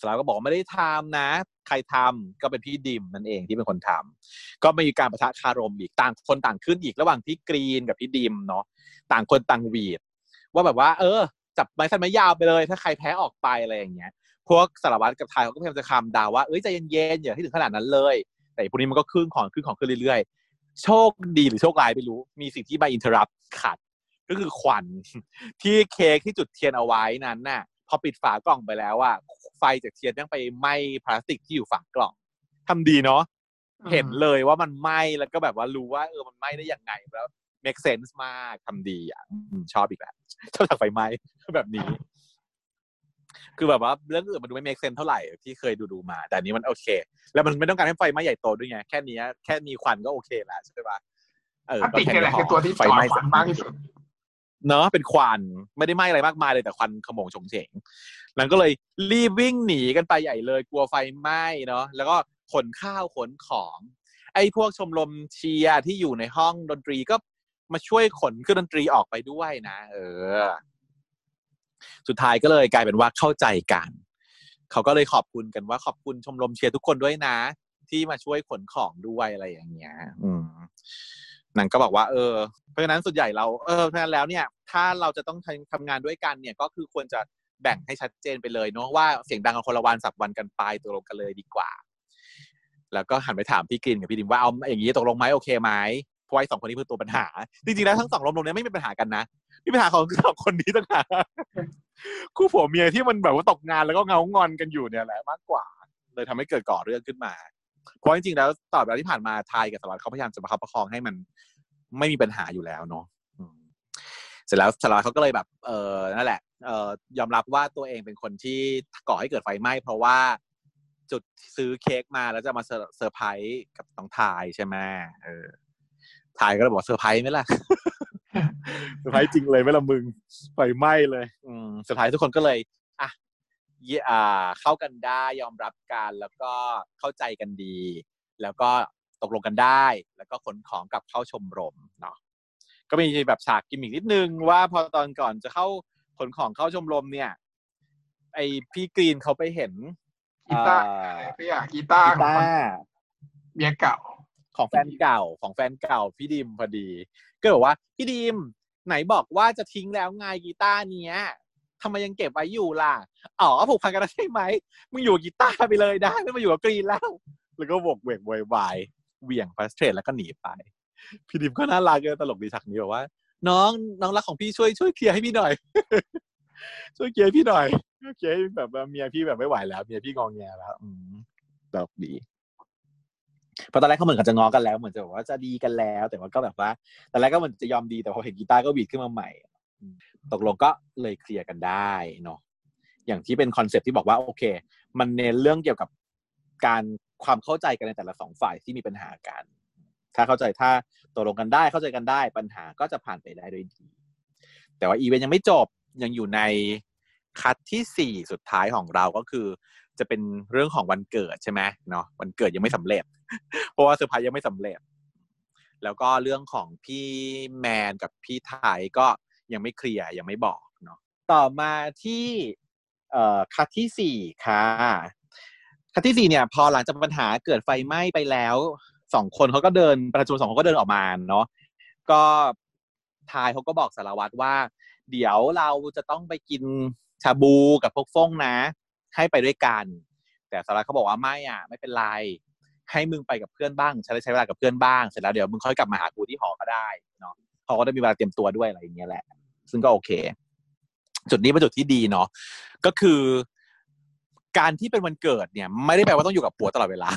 สารวัตรก็บอกไม่ได้ทำนะ ใครทำก็เป็นพี่ดิมนั่นเองที่เป็นคนทำก็มีการประทะคารมอีกต่างคนต่างขึ้นอีกระหว่างพี่กรีนกับพี่ดิมเนาะต่างคนต่างหวีดว่าแบบว่า เออ จับไม้สั้นไม้ยาวไปเลย ถ้าใครแพ้ออกไปอะไรอย่างเงี้ย พวกสารวัตรกับไทยเขาก็พยายามจะคำดาวว่าเอ้ยใจเย็นๆอย่าให้ถึงขนาดนั้นเลย แต่พวกนี้มันก็ขึ้นของขึ้นของขึ้นเรื่อยๆ โชคดีหรือโชคร้ายไม่รู้ มีสิ่งที่มาอินเทอร์รับขัด ก็คือควันที่เค้กที่จุดเทียนเอาไว้นั้นน่ะ พอปิดฝากล่องไปแล้วอะไฟจากเทียนยังไปไหม้พลาสติกที่อยู่ฝากล่องทำดีเนาะเห็นเลยว่ามันไหม้แล้วก็แบบว่ารู้ว่าเออมันไหม้ได้ยังไงแล้ว make sense มากทำดีอะชอบอีกแล้วชอบจากไฟไหม้แบบนี้ คือแบบว่าเรื่องอื่นมันดูไม่ make sense เท่าไหร่ที่เคยดูดูมา แต่นี้มันโอเค แล้วมันไม่ต้องการให้ไฟไหม้ใหญ่โตด้วยไงแค่นี้แค่มีควันก็โอเคแล้วใช่ปะเออติกนี่แหละคือตัวที่ไฟไหม้มากที่สุดเนาะเป็นควันไม่ได้ไหม้อะไรมากมายเลยแต่ควันขโมงชงเฉงนั้นก็เลยรีบวิ่งหนีกันไปใหญ่เลย กลัวไฟไหม้เนาะแล้วก็ขนข้าวขนของ ไอ้พวกชมรมเชียร์ที่อยู่ในห้องดนตรีก็ มาช่วยขนเครื่องดนตรีออกไปด้วยนะ เออ สุดท้ายก็เลยกลายเป็นว่าเข้าใจกันเขาก็เลยขอบคุณกันว่าขอบคุณชมรมเชียร์ทุกคนด้วยนะ ที่มาช่วยขนของด้วยอะไรอย่างเงี้ย อืมนังก็บอกว่า เออ เพราะฉะนั้นส่วนใหญ่เราเออเพราะฉะนั้นแล้วเนี่ย ถ้าเราจะต้องทำงานด้วยกันเนี่ย ก็คือควรจะแบ่งให้ชัดเจนไปเลยเนาะว่าเสียงดังกับคนละวันสับวันกันไปตกลงกันเลยดีกว่า แล้วก็หันไปถามพี่กินกับพี่ดิมว่าเอาอย่างนี้ตกลงไหมโอเคไหม เพราะไอ้สองคนนี้คือตัวปัญหา จริงๆแล้วทั้งสองลมลมนี้ไม่มีปัญหากันนะมีปัญหาของสองคนนี้ต่างหากคู่ผัวเมียที่มันแบบว่าตกงานแล้วก็เงางอนกันอยู่เนี่ยแหละมากกว่า เลยทำให้เกิดก่อเรื่องขึ้นมา เพราะจริงๆแล้วตลอดเวลาที่ผ่านมาทายกับสารวัตรเขาพยายามจะประคับประคองให้มันไม่มีปัญหาอยู่แล้วเนาะเสร็จแล้วสารวัตรเขาก็เลยแบบ เออนั่นแหละเออยอมรับว่าตัวเองเป็นคนที่ก่อให้เกิดไฟไหม้เพราะว่าจุดซื้อเค้กมาแล้วจะมาเซอร์ไพรส์กับน้องทายใช่ไหมเออ ทายก็เลยบอกเซอร์ไพรส์ไหมล่ะเซอร์ไพรส์จริงเลยไหมล่ะมึงไฟไหม้เลย อืมสุดท้ายทุกคนก็เลยอ่า เข้ากันได้ยอมรับกันแล้วก็เข้าใจกันดี แล้วก็ตกลงกันได้ แล้วก็ขนของกลับเข้าชมรมเนาะก็มีแบบฉากกิมมิกนิดนึงว่าพอตอนก่อนจะเข้าขนของเข้าชมรมเนี่ย ไอพี่กรีนเขาไปเห็นกีตาร์พี่อะกีตาร์กีตาร์เมียเก่า ของแฟนเก่าของแฟนเก่าพี่ดิมพอดี ก็บอกว่าพี่ดิมไหนบอกว่าจะทิ้งแล้วไงกีตาร์เนี้ยทำไมยังเก็บไว้อยู่ล่ะอ๋อผูกพันกันใช่ไหมมึงอยู่กีตาร์ไปเลยได้ไม่มาอยู่กับกรีนแล้ว แล้วก็บกเวกวายวายเหวี่ยงฟาสเทรตแล้วก็หนีไป พี่ดิมก็น่ารักเลยตลกดีฉากนี้บอกว่า น้องน้องรักของพี่ช่วยช่วยเคลียร์ให้พี่หน่อย ช่วยเคลียร์พี่หน่อยเคลียร์แบบเมียพี่แบบไม่ไหวแล้วเมียพี่งองแงแล้วอืมตลกดี เพอตอนแรกเขาเหมือนกันจะงอกันแล้วเหมือนจะบอกว่าจะดีกันแล้ว แต่ว่าก็แบบว่าตอนแรกก็เหมือนจะยอมดีแต่พอเห็นกีตาร์ก็ปรี๊ดขึ้นมาใหม่ ตกลงก็เลยเคลียร์กันได้เนาะอย่างที่เป็น concept ที่บอกว่าโอเค มันเน้นเรื่องเกี่ยวกับการความเข้าใจกันในแต่ละสองฝ่ายที่มีปัญหากัน ถ้าเข้าใจถ้าตกลงกันได้เข้าใจกันได้ ปัญหาก็จะผ่านไปได้ด้วยดี แต่ว่าอีเวนต์ยังไม่จบยังอยู่ในคัดที่สี่สุดท้ายของเราก็คือ จะเป็นเรื่องของวันเกิดใช่ไหมเนาะวันเกิดยังไม่สำเร็จ เพราะว่าเซอร์ไพรส์ยังไม่สำเร็จ แล้วก็เรื่องของพี่แมนกับพี่ไทยก็ยังไม่เคลียร์ยังไม่บอกเนาะต่อมาที่เอ่อคัดที่สี่ค่ะคัดที่สี่เนี่ยพอหลังจากปัญหาเกิดไฟไหม้ไปแล้วสองคนเขาก็เดินประชุมสองคนก็เดินออกมาเนาะก็ทายเขาก็บอกสารวัตรว่า เดี๋ยวเราจะต้องไปกินชาบูกับพวกฟงนะ ให้ไปด้วยกัน แต่สารวัตรเขาบอกว่าไม่อะไม่เป็นไรให้มึงไปกับเพื่อนบ้างใช้ใช้เวลากับเพื่อนบ้างเสร็จแล้วเดี๋ยวมึงค่อยกลับมาหากูที่หอก็ได้เนาะเขาก็ได้มีเวลาเตรียมตัวด้วยอะไรอย่างเงี้ยแหละ ซึ่งก็โอเค จุดนี้เป็นจุดที่ดีเนาะก็คือ การที่เป็นวันเกิดเนี่ย ไม่ได้แปลว่าต้องอยู่กับผัวตลอดเวลา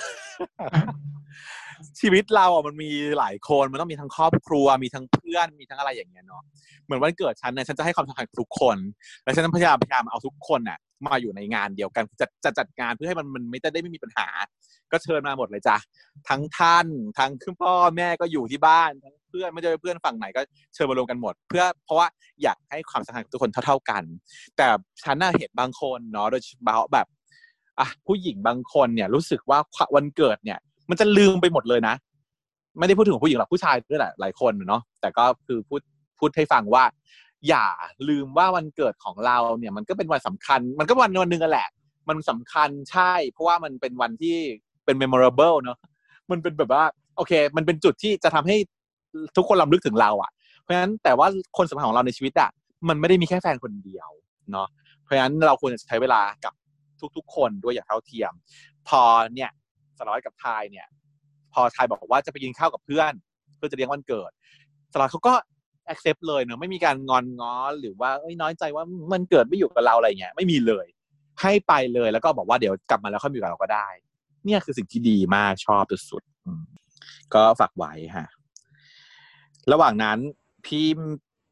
ชีวิตเราอะมันมีหลายคนมันต้องมีทั้งครอบครัว มีทั้งเพื่อนมีทั้งอะไรอย่างเงี้ยเนาะเหมือนวันเกิดฉันเนี่ยฉันจะให้ความสำคัญกับทุกคน และฉันพยายามพยายามเอาทุกคนอะ มาอยู่ในงานเดียวกันจะจะจัดงานเพื่อให้มันมันไม่ได้ไม่มีปัญหา ก็เชิญมาหมดเลยจ้ะทั้งท่านทั้งคุณพ่อแม่ก็อยู่ที่บ้านทั้งเพื่อนไม่ใช่เพื่อนฝั่งไหนก็เชิญมารวมกันหมด เพื่อเพราะว่าอยากให้ความสำคัญกับทุกคนเท่า ๆกัน แต่ฉันน่าเห็นบางคนเนาะโดยเฉพาะแบบอะผู้หญิงบางคนเนี่ยรู้สึกว่าวันเกิดเนี่ย มันจะลืมไปหมดเลยนะ ไม่ได้พูดถึงผู้หญิงหรอกผู้ชายด้วยแหละหลายคนเนาะแต่ก็คือพูดพูดให้ฟังว่า อย่าลืมว่าวันเกิดของเราเนี่ย มันก็เป็นวันสำคัญ มันก็วันวันหนึ่งแหละ มันสำคัญใช่ เพราะว่ามันเป็นวันที่เป็น memorable เนาะมันเป็นแบบว่า โอเค มันเป็นจุดที่จะทำให้ทุกคนลำลึกถึงเราอะ่ะ เพราะฉะนั้นแต่ว่าคนสำคัญของเราในชีวิตอะ่ะมันไม่ได้มีแค่แฟนคนเดียวเนาะเพราะฉะนั้นเราควรจะใช้เวลากับทุกๆ คนด้วยอย่างเท่าเทียม พอเนี่ยสลอยกับทายเนี่ย พอทายบอกว่าจะไปกินข้าวกับเพื่อน เพื่อจะเลี้ยงวันเกิดสลอยเขาก็ accept เลยเนอะไม่มีการงอนง้อหรือว่าเอ้ยน้อยใจว่ามันเกิดไม่อยู่กับเราอะไรเงี้ยไม่มีเลย ให้ไปเลยแล้วก็บอกว่าเดี๋ยวกลับมาแล้วค่อยอยู่กับเราก็ได้ เนี่ยคือสิ่งที่ดีมากชอบสุดๆก็ฝากไว้ฮะระหว่างนั้นพี่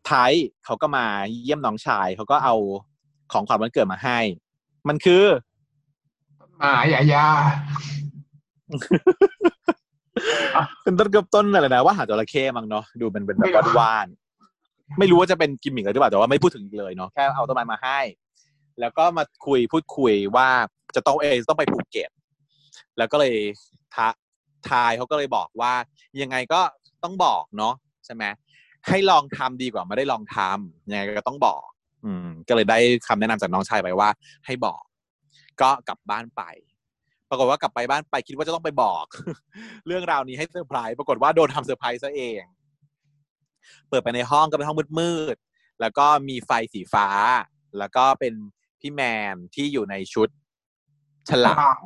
ไทยเขาก็มาเยี่ยมน้องชายเขาก็เอาของขวัญวันเกิดมาให้ มันคือหมาหยายาเป็นต้นกับต้นอะไรนะว่าหาจระเข้มั้งเนาะดูเป็นเป็นแบบว่าน ไม่รู้ว่าจะเป็นกิมมิคหรือเปล่าแต่ว่าไม่พูดถึงเลยเนาะแค่เอาต้นไม้มาให้ แล้วก็มาคุยพูดคุยว่าจะต้องเอต้องไปภูเก็ตแล้วก็เลยทาทายเขาก็เลยบอกว่ายังไงก็ต้องบอกเนาะใช่ไหมให้ลองทำดีกว่าไม่ได้ลองทำยังไงก็ต้องบอก อืม ก็เลยได้คำแนะนำจากน้องชายไปว่า ให้บอก ก็กลับบ้านไป ปรากฏว่ากลับไปบ้านไปคิดว่าจะต้องไปบอก เรื่องราวนี้ให้เซอร์ไพรส์ปรากฏว่าโดนทำเซอร์ไพรส์ซะเอง เปิดไปในห้องก็เป็นห้องมืดๆแล้วก็มีไฟสีฟ้า แล้วก็เป็นพี่แมนที่อยู่ในชุด ฉลาม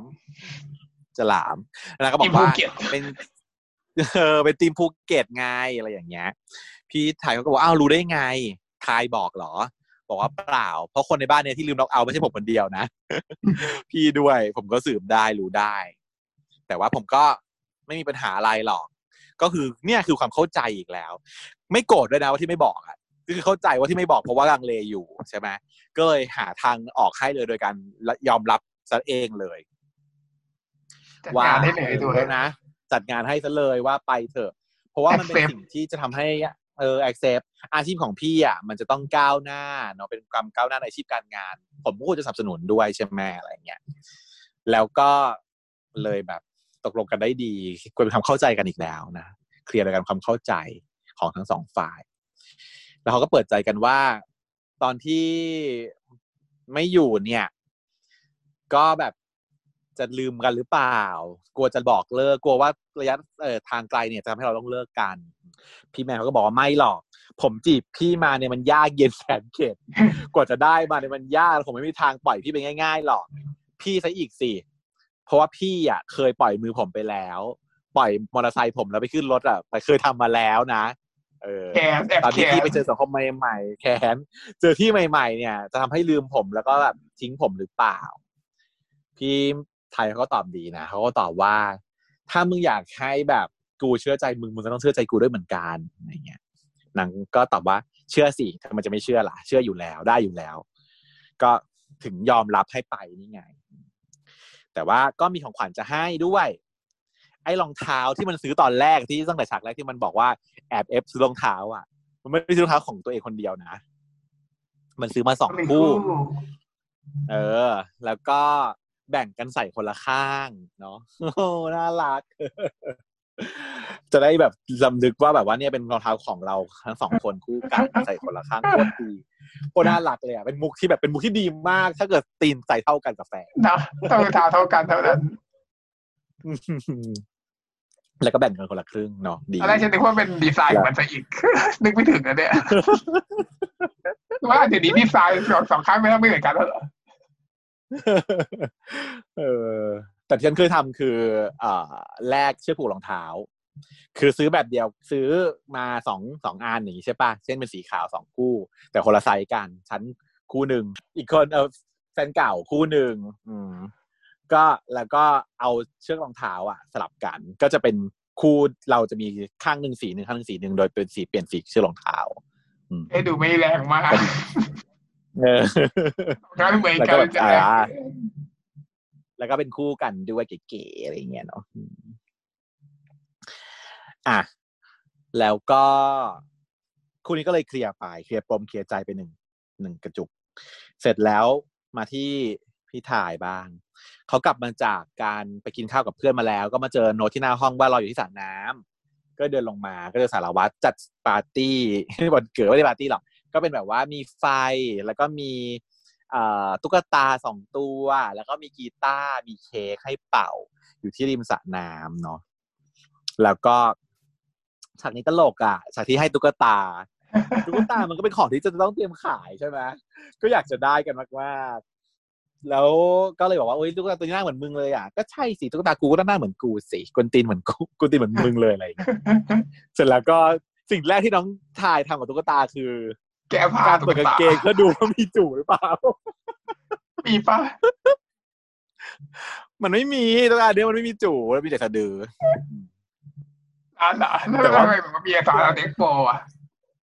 ฉลามแล้วก็บอกว่าเป็นเออเป็นธีมภูเก็ตไงอะไรอย่างเงี้ย พี่ไทยเขาก็บอกอ้าวรู้ได้ไงทายบอกเหรอ บอกว่าเปล่า เพราะคนในบ้านเนี้ยที่ลืมล็อกเอาไม่ใช่ผมคนเดียวนะ พี่ด้วยผมก็สืบได้รู้ได้ แต่ว่าผมก็ไม่มีปัญหาอะไรหรอก ก็คือเนี่ยคือความเข้าใจอีกแล้ว ไม่โกรธด้วยนะว่าที่ไม่บอกอะคือเข้าใจว่าที่ไม่บอกเพราะว่าลังเลอยู่ใช่ไหมก็เลยหาทางออกให้เลยโดยการยอมรับซะเองเลยว่าได้เลยด้วยนะ จัดงานให้ซะเลยว่าไปเถอะ เพราะว่ามันเป็นสิ่งที่จะทำให้เออ accept อาชีพของพี่อะมันจะต้องก้าวหน้าเนาะเป็นความก้าวหน้าในอาชีพการงาน ผมก็ควรจะสนับสนุนด้วยใช่ไหมอะไรเงี้ยแล้วก็เลยแบบ ตกลงกันได้ดีควรเป็นความเข้าใจกันอีกแล้วนะเคลียร์กันความเข้าใจของทั้งสองฝ่าย แล้วเขาก็เปิดใจกันว่า ตอนที่ไม่อยู่เนี่ย ก็แบบจะลืมกันหรือเปล่า กลัวจะบอกเลิก กลัวว่าระยะทางไกลเนี่ยจะทำให้เราต้องเลิกกัน พี่แม่เขาก็บอกว่าไม่หรอก ผมจีบพี่มาเนี่ยมันยากเย็นแสนเข็ดกว่าจะได้มาเนี่ยมันยาก ผมไม่มีทางปล่อยพี่ไปง่าย ๆ หรอก พี่ซะอีกสิ เพราะว่าพี่อะเคยปล่อยมือผมไปแล้ว ปล่อยมอเตอร์ไซค์ผมแล้วไปขึ้นรถอะไปเคยทำมาแล้วนะเออตอนที่พี่ไปเจอสังคมใหม่ๆแค้นเจอที่ใหม่ ๆ เนี่ย จะทำให้ลืมผมแล้วก็แบบทิ้งผมหรือเปล่า พี่ไทยเขาก็ตอบดีนะเขาก็ตอบว่า ถ้ามึงอยากให้แบบกูเชื่อใจมึงมึงก็ต้องเชื่อใจกูด้วยเหมือนกันอะไรเงี้ยนางก็ตอบว่าเชื่อสิทำไมจะไม่เชื่อล่ะ เชื่ออยู่แล้วได้อยู่แล้ว ก็ถึงยอมรับให้ไปนี่ไง แต่ว่าก็มีของขวัญจะให้ด้วย ไอ้รองเท้าที่มันซื้อตอนแรกที่ตั้งแต่ฉากแรกที่มันบอกว่าแอบเอฟซื้อรองเท้า อะ มันไม่ได้ซื้อรองเท้าของตัวเองคนเดียวนะ มันซื้อมาสองคู่ เออ แล้วก็แบ่งกันใส่คนละข้าง เนาะโอ้น่ารัก จะได้แบบลำลึกว่าแบบว่าเนี่ยเป็นรองเท้าของเราทั้งสองคนคู่กันใส่คนละข้างโคตรดีโคตรน่ารักเลยอะเป็นมุกที่แบบเป็นมุกที่ดีมาก ถ้าเกิดตีนใส่เท่ากันกับแฟนนะต้องเท้าเท่ากันเท่านั้นแล้วก็แบ่งกันคนละครึ่งเนาะดีอะไรฉันนึกว่าเป็นดีไซน์มันซะอีก นึกไม่ถึงนะเนี่ยว่าเดี๋ยวนี้ดีไซน์สองสองข้างไม่ต้องไม่เหมือนกันแล้วเหรอเออ แต่ที่ฉันเคยทำคืออ่าแลกเชือกผูกรองเท้า คือซื้อแบบเดียวซื้อมาสองสองอันอย่างนี้ใช่ปะเช่นเป็นสีขาวสองคู่ แต่คนละไซส์กันฉันคู่หนึ่งอีกคนเออแฟนเก่าคู่หนึ่งอืมก็แล้วก็เอาเชือกรองเท้าอะ สลับกันก็จะเป็นคู่เราจะมีข้างหนึ่งสีหนึ่งข้างหนึ่งสีหนึ่งโดยเป็นสีเปลี่ยนสีเชือกรองเท้าเอ้ดูไม่แรงมากเอองานเหมือนแล้วกัก็นแบบจะอ่า แล้วก็เป็นคู่กันด้วยเก๋ๆอะไรเงี้ยเนาะอะแล้วก็คู่นี้ก็เลยเคลียร์ไปเคลียร์ปมเคลียร์ใจไปหนึ่งหนึ่งกระจุก เสร็จแล้วมาที่พี่ถ่ายบ้าง เขากลับมาจากการไปกินข้าวกับเพื่อนมาแล้ว ก็มาเจอโน้ตที่หน้าห้องว่ารออยู่ที่สระน้ำก็เดินลงมาก็เจอสารวัตรจัดปาร์ตี้วันเกิดไม่ได้ปาร์ตี้หรอกก็เป็นแบบว่ามีไฟแล้วก็มี ตุ๊กตาสองตัว แล้วก็มีกีตาร์มีเค้กให้เป่า อยู่ที่ริมสระน้ำเนาะแล้วก็ฉากนี้ตลกอะฉากที่ให้ตุ๊กตาตุ๊กตามันก็เป็นของที่จะต้องเตรียมขายใช่ไหมก็อยากจะได้กันมากๆแล้วก็เลยบอกว่าโอ้ยตุ๊กตาตัวนี้หน้าเหมือนมึงเลยอะก็ใช่สิตุ๊กตากูก็หน้าเหมือนกูสิกวนตีนเหมือนกูกวนตีนเหมือนมึงเลยอะไรอย่างเงี้ยเสร็จแล้วก็สิ่งแรกที่น้องทายทำกับตุ๊กตาคือ แกะผ้าการตุ๊เปิดกกางตาเกงเพื่อดูว่ามีจู่หรือเปล่า มีปะมันไม่มีตุ๊กตาเนี้ยมันไม่มีจู่แล้วมีแต่สะดืออ่าเหรอแล้วแต่ทำว่าไมมันมีสอนเด็กโปอะ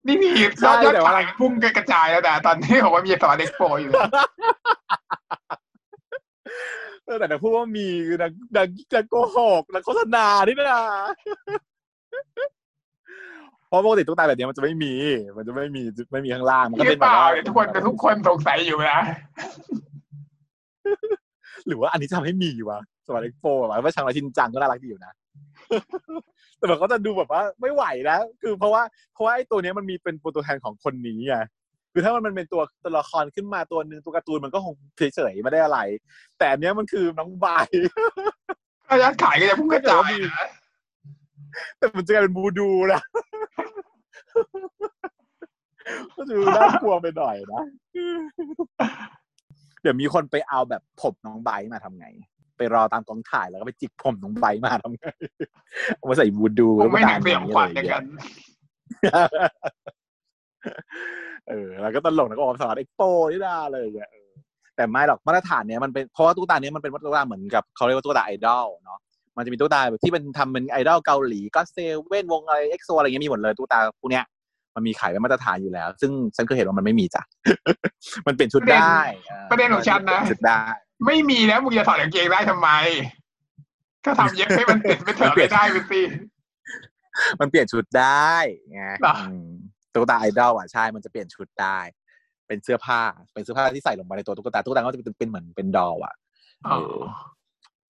นี่มียใช่อดยอดแต่ว่าขายพุ่งกระจายแล้วแต่ตอนนี้บอกว่ามีสอนเด็กโปอยู่เลยเออแต่นักพูดว่ามีคือนักนักนักโกหกนักโฆษณาที่นะ เพราะปกติตุ๊กตาแบบเนี้ยมันจะไม่มี มันจะไม่มีไม่มีข้างล่าง มันก็หรืเป็อนแบเปบล่าว่าเนี่ยทุกคนทุกคนสงสัยอยู่นะ หรือว่าอันนี้จะทำให้มีวะสวัสดีโฟร์ว่าชางราชินจังก็น่ารักดีอยู่นะ แต่มันก็จะดูแบบว่าไม่ไหวนะคือเพราะว่าเพราะว่าไอ้ตัวเนี้ยมันมีเป็นตัวแทนของคนนี้ไงคือถ้ามันเป็นตัวตัวละครขึ้นมาตัวหนึ่งตัวการ์ตูนมันก็คงเฉยๆไม่ได้อะไร แต่อันเนี้ยมันคือน้องใบยอดขายก็จะพุ่งกระจายนะ แต่มันจะกลายเป็นบูดูนะก็จะดูน่ากลัวไปหน่อยนะ เดี๋ยวมีคนไปเอาแบบผมน้องไบร์ทมาทำไง ไปรอตามกองถ่ายแล้วก็ไปจิกผมน้องไบร์ทมาทำไงเอามาใส่บูดูผมไม่หนักแล้วเสียงขวัญอย่างกันเออ แล้วก็ตลกนะก็ออกสารเอ็กโปนี่ดาเลยอย่างเงี้ยเออแต่ไม่หรอกมาตรฐานเนี้ยมันเป็นเพราะว่าตุ๊กตาเนี้ยมันเป็นตุ๊กตาเหมือนกับเขาเรียกว่าตุ๊กตาไอดอลเนาะ มันจะมีตุ๊กตาแบบที่เป็นทำเป็นไอดอลเกาหลีก็เซเว่นวงอะไรเอ็กโซอะไรเงี้ยมีหมดเลยตุ๊กตาพวกเนี้ยมันมีขายเป็นมาตรฐานอยู่แล้ว ซึ่งฉันเคยเห็นว่ามันไม่มีจ้ะมันเปลี่ยนชุดได้ประเด็นของฉันนะชุดได้ ไม่มีแล้วมึงจะถอดกางเกงได้ทำไม ก็ทำเย็บให้มันติดไม่เถอะไม่ได้ไปสิมันเปลี่ยนชุดได้ไงเหรออืมตุ๊กตาไอดอลอะใช่ มันจะเปลี่ยนชุดได้ เป็นเสื้อผ้า เป็นเสื้อผ้าที่ใส่ลงไปในตัวตุ๊กตาตุ๊กตาก็จะเป็นเป็นเหมือนเป็น doll อะ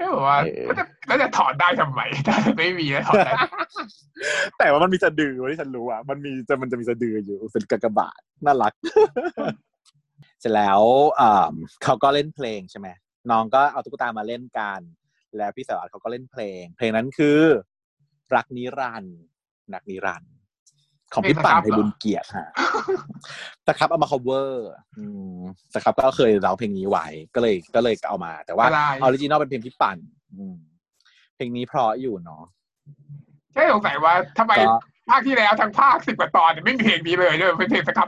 อ๋อไม่บอกว่าเออแล้วจะแล้วจะถอดได้ทำไมถ้าไม่มีแล้วถอดได้แต่ว่ามันมีสะดือเว้ยที่ฉันรู้อะมันมีจะมันจะมีสะดืออยู่เป็นกากบาทน่ารัก เสร็จแล้วอ่าเขาก็เล่นเพลงใช่ไหมน้องก็เอาตุ๊กตามาเล่นกัน แล้วพี่สวัสดิ์เขาก็เล่นเพลง เพลงนั้นคือ รักนิรันดร์รักนิรันดร์ ของพี่ปั่นไทยบุญเกียรติฮะสครับเอามา cover อืScrubb ก็เคยร้องเพลงนี้ไว้ก็เลยก็เลยเอามา แต่ว่าอะไร original เป็นเพลงพี่ปั่นอืมเพลงนี้เพราะอยู่เนาะแค่สงสัยว่าทำไมก็ภาคที่แล้วทั้งภาคสิบกว่าตอนเนี่ยไม่มีเพลงนี้เลยด้วยเป็นเพลง Scrubb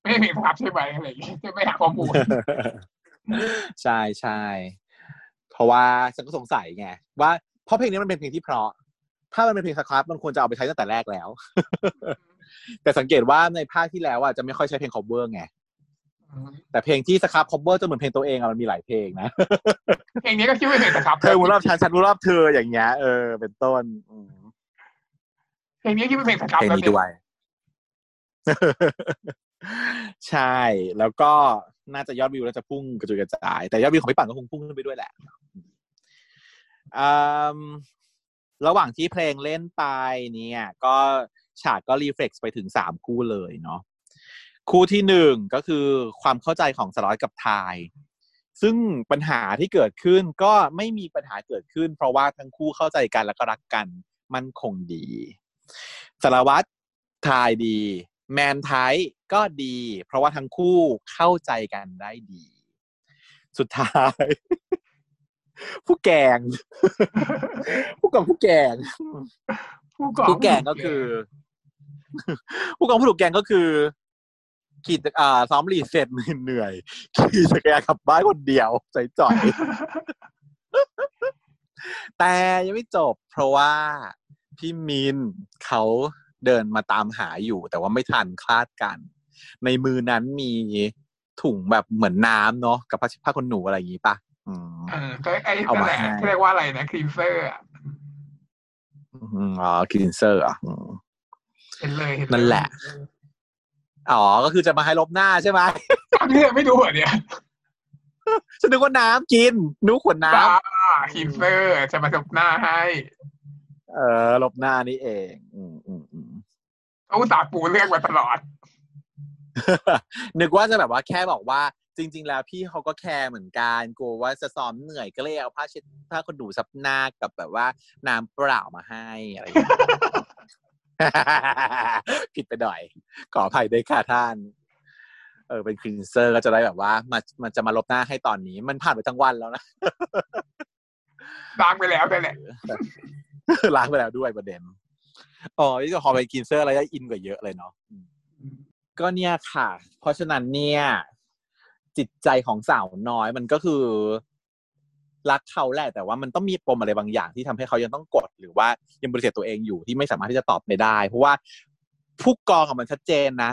ไม่ใช่เพลง Scrubb ใช่ไหมอะไรอย่างเงี้ยจะไม่หาข้อมูลใช่ใช่เพราะว่าฉันก็สงสัยไงว่าเพราะเพลงนี้มันเป็นเพลงที่เพราะ ถ้ามันเป็นเพลง Scrubb มันควรจะเอาไปใช้ตั้งแต่แรกแล้ว แต่สังเกตว่าในภาคที่แล้วอะจะไม่ค่อยใช้เพลง cover ไงแต่เพลงที่สครับ cover จะเหมือนเพลงตัวเองอะมันมีหลายเพลงนะเพลงนี้ก็คิดว่าเพลงสครับเธอวนรอบฉันฉันวนรอบเธออย่างเงี้ยเออเป็นต้นอืมเพลงนี้คิดว่าเพลงสครับเพลงแล้วนี้เนี่ยด้วยใช่ แล้วก็น่าจะยอดวิวแล้วจะพุ่งกระจุยกระจาย แต่ยอดวิวของพี่ปั่นก็คงพุ่งขึ้นไปด้วยแหละอืม ระหว่างที่เพลงเล่นไปเนี่ย ก็ฉากก็รีเฟล็กซ์ไปถึงสามคู่เลยเนาะคู่ที่หนึ่งก็คือความเข้าใจของสารวัตกับทาย ซึ่งปัญหาที่เกิดขึ้นก็ไม่มีปัญหาเกิดขึ้น เพราะว่าทั้งคู่เข้าใจกันแล้วก็รักกันมันคงดีสารวัตรทายดี แมนไทยก็ดี เพราะว่าทั้งคู่เข้าใจกันได้ดี สุดท้าย ผู้แกง ผู้กองผู้แกง ผู้กองผู้แกงก็คือ ผู้กองผู้ถูกแกงก็คือ ขี่จักอ่าซ้อมรีเสร็จเหนื่อยๆขี่จักรยานกลับบ้านคนเดียวใจจ่อย แต่ยังไม่จบ เพราะว่าพี่มินเขาเดินมาตามหาอยู่ แต่ว่าไม่ทันคลาดกัน ในมือนั้นมีถุงแบบเหมือนน้ำเนาะกับผ้าผ้าขนหนูอะไรอย่างงี้ปะอืม เออก็ไอ้เอานั่นมาแหละให้เขาเรียกว่าอะไรนะครีมเซอร์อะอืมอ๋อคลีนเซอร์อะอืมเห็นเลยเห็นเลยนั่นแหละ อ๋อ ก็คือจะมาให้ลบหน้าใช่ไหมอันนี้ไม่ดูเหรอเนี่ยฉันนึกว่าน้ำกินนึกว่าขวดน้บ้าครีมเซอร์จะมาสบหน้าให้ำเออลบหน้านี่เอง อืมอืมอืมเขาอุตส่าห์ปูเรื่องมาตลอด นึกว่าจะแบบว่าแค่บอกว่า จริง ๆ แล้วพี่เขาก็แคร์เหมือนกันกลัวว่าจะซ้อมเหนื่อยก็เลยเอาผ้าเช็ดผ้าขนหนูซับหน้ากับแบบว่าน้ำเปล่ามาให้อะไรอย่างเงี้ยผิดไปหน่อย ขออภัยด้วยค่ะท่าน เออเป็นคลีนเซอร์ก็จะได้แบบว่ามันมันจะมาลบหน้าให้ตอนนี้ มันผ่านไปทั้งวันแล้วนะล้างไปแล้วนั่นแหละล้างไปแล้วด้วยประเด็นอ๋อที่จะพอเป็นคลีนเซอร์อะไรได้อินกว่าเยอะเลยเนาะอืมก็เนี่ยค่ะ เพราะฉะนั้นเนี่ย จิตใจของสาวน้อยมันก็คือ รักเขาแหละ แต่ว่ามันต้องมีปมอะไรบางอย่างที่ทำให้เขายังต้องกด หรือว่ายังบริเสธตัวเองอยู่ที่ไม่สามารถที่จะตอบไม่ได้ เพราะว่าผู้กองอะมันชัดเจนนะ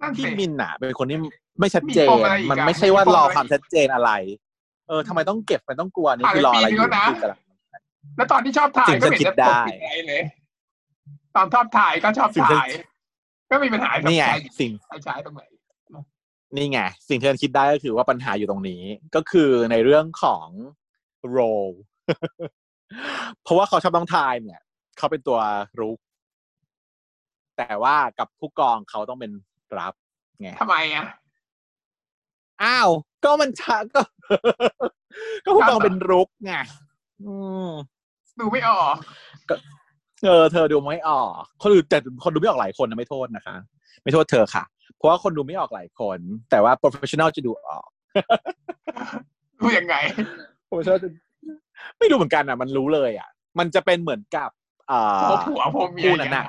นั่นพี่สิมินอะเป็นคนที่ไม่ชัดเจมีนปมอะไรอีกอะมันไม่ใช่ว่ารอมีปมอะไรความชัดเจนอะไร เออทำไมต้องเก็บมันต้องกลัวนี่ผ่านคือรออะไรอยู่ไปปีนึงแล้วนะคือกำลังแล้วตอนที่ชอบถ่ายสิ่งก็ฉันไม่คิเห็ดนจะได้ตกใจเลยตอนชอบถ่ายก็ชอบสิ่งฉันถ่าย ก็มีปัญหากับนี่ไงใครสิ่งใครใช้ตรงไหน นี่ไง สิ่งที่ฉันคิดได้ก็คือว่าปัญหาอยู่ตรงนี้ ก็คือในเรื่องของโรเพราะว่าเขาชอบต้องทายเนี่ย เขาเป็นตัวรุก แต่ว่ากับผู้กองเขาต้องเป็นรับไงทำไมอะอ้าว ก็มันชาก็ ก็ผู้กองเป็นรุกไงอืมดูไม่ออกเออเธอดูไม่ออกคนอื่นแต่คนดูไม่ออกหลายคนนะไม่โทษนะคะ ไม่โทษเธอค่ะ เพราะว่าคนดูไม่ออกหลายคน แต่ว่า professional จะดูออกดูยังไง professional จะไม่รู้เหมือนกันอะ มันรู้เลยอะ มันจะเป็นเหมือนกับอ่าผัวผัวผัวเมียคู่นั้นอย่างเงี้น่ะย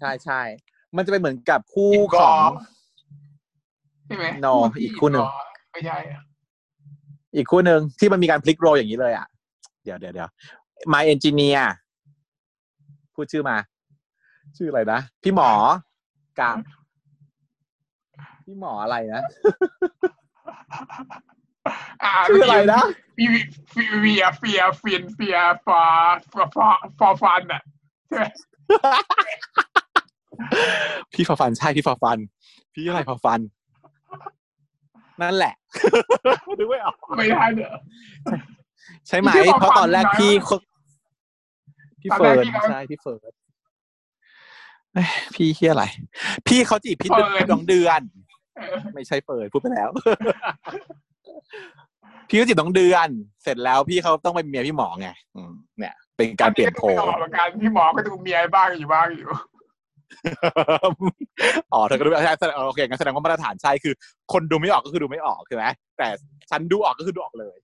ใช่ใช่มันจะเป็นเหมือนกับคู่อินกขอองใช่ไหม No ที่อีกคู่หนึ่งไม่ใช่อะอีกคู่หนึ่งที่มันมีการพลิกโรลอย่างนี้เลยอะ เดี๋ยวเดี๋ยวเดี๋ยว My Engineer พูดชื่อมา ชื่ออะไรนะ พี่หมอกับ พี่หมออะไรนะอ่าชื่ออะไรนะฟีฟีเฟียเฟียฟินเฟียฟอฟอฟอฟอฟันอะใช่ไหมพี่ฟาฟันใช่พี่ฟาฟัน พี่อะไรฟาฟัน นั่นแหละนึกไม่ออกไม่ได้เนอะใช่ไหมพี่ฟาฟันเพราะตอนแรกนะพี่เขาพี่ตอนเฟิแรกร์นพี่เขาใช่พี่เฟิร์นเอ้ยพี่เฮียอะไร พี่เขาจีบพี่เฟิร์นน้องเดือนเออ ไม่ใช่เฟิร์นพูดไปแล้ว พี่ก็จีบน้องเดือน เสร็จแล้วพี่เขาต้องเป็นเมียพี่หมอไงอืมเนี่ย เป็นการเปลี่ยนโผอัก็ดูไม่ออกเหมือนกันพี่หมอก็ดูเมียบ้างอยู่บ้างอยู่อ๋อเธอก็ดูไม่ใช่แสดงโอเคงั้นแสดงว่ามาตรฐานใช่คือ คนดูไม่ออกก็คือดูไม่ออกใช่ไหมแต่ฉันดูออกก็คือดูออกเลย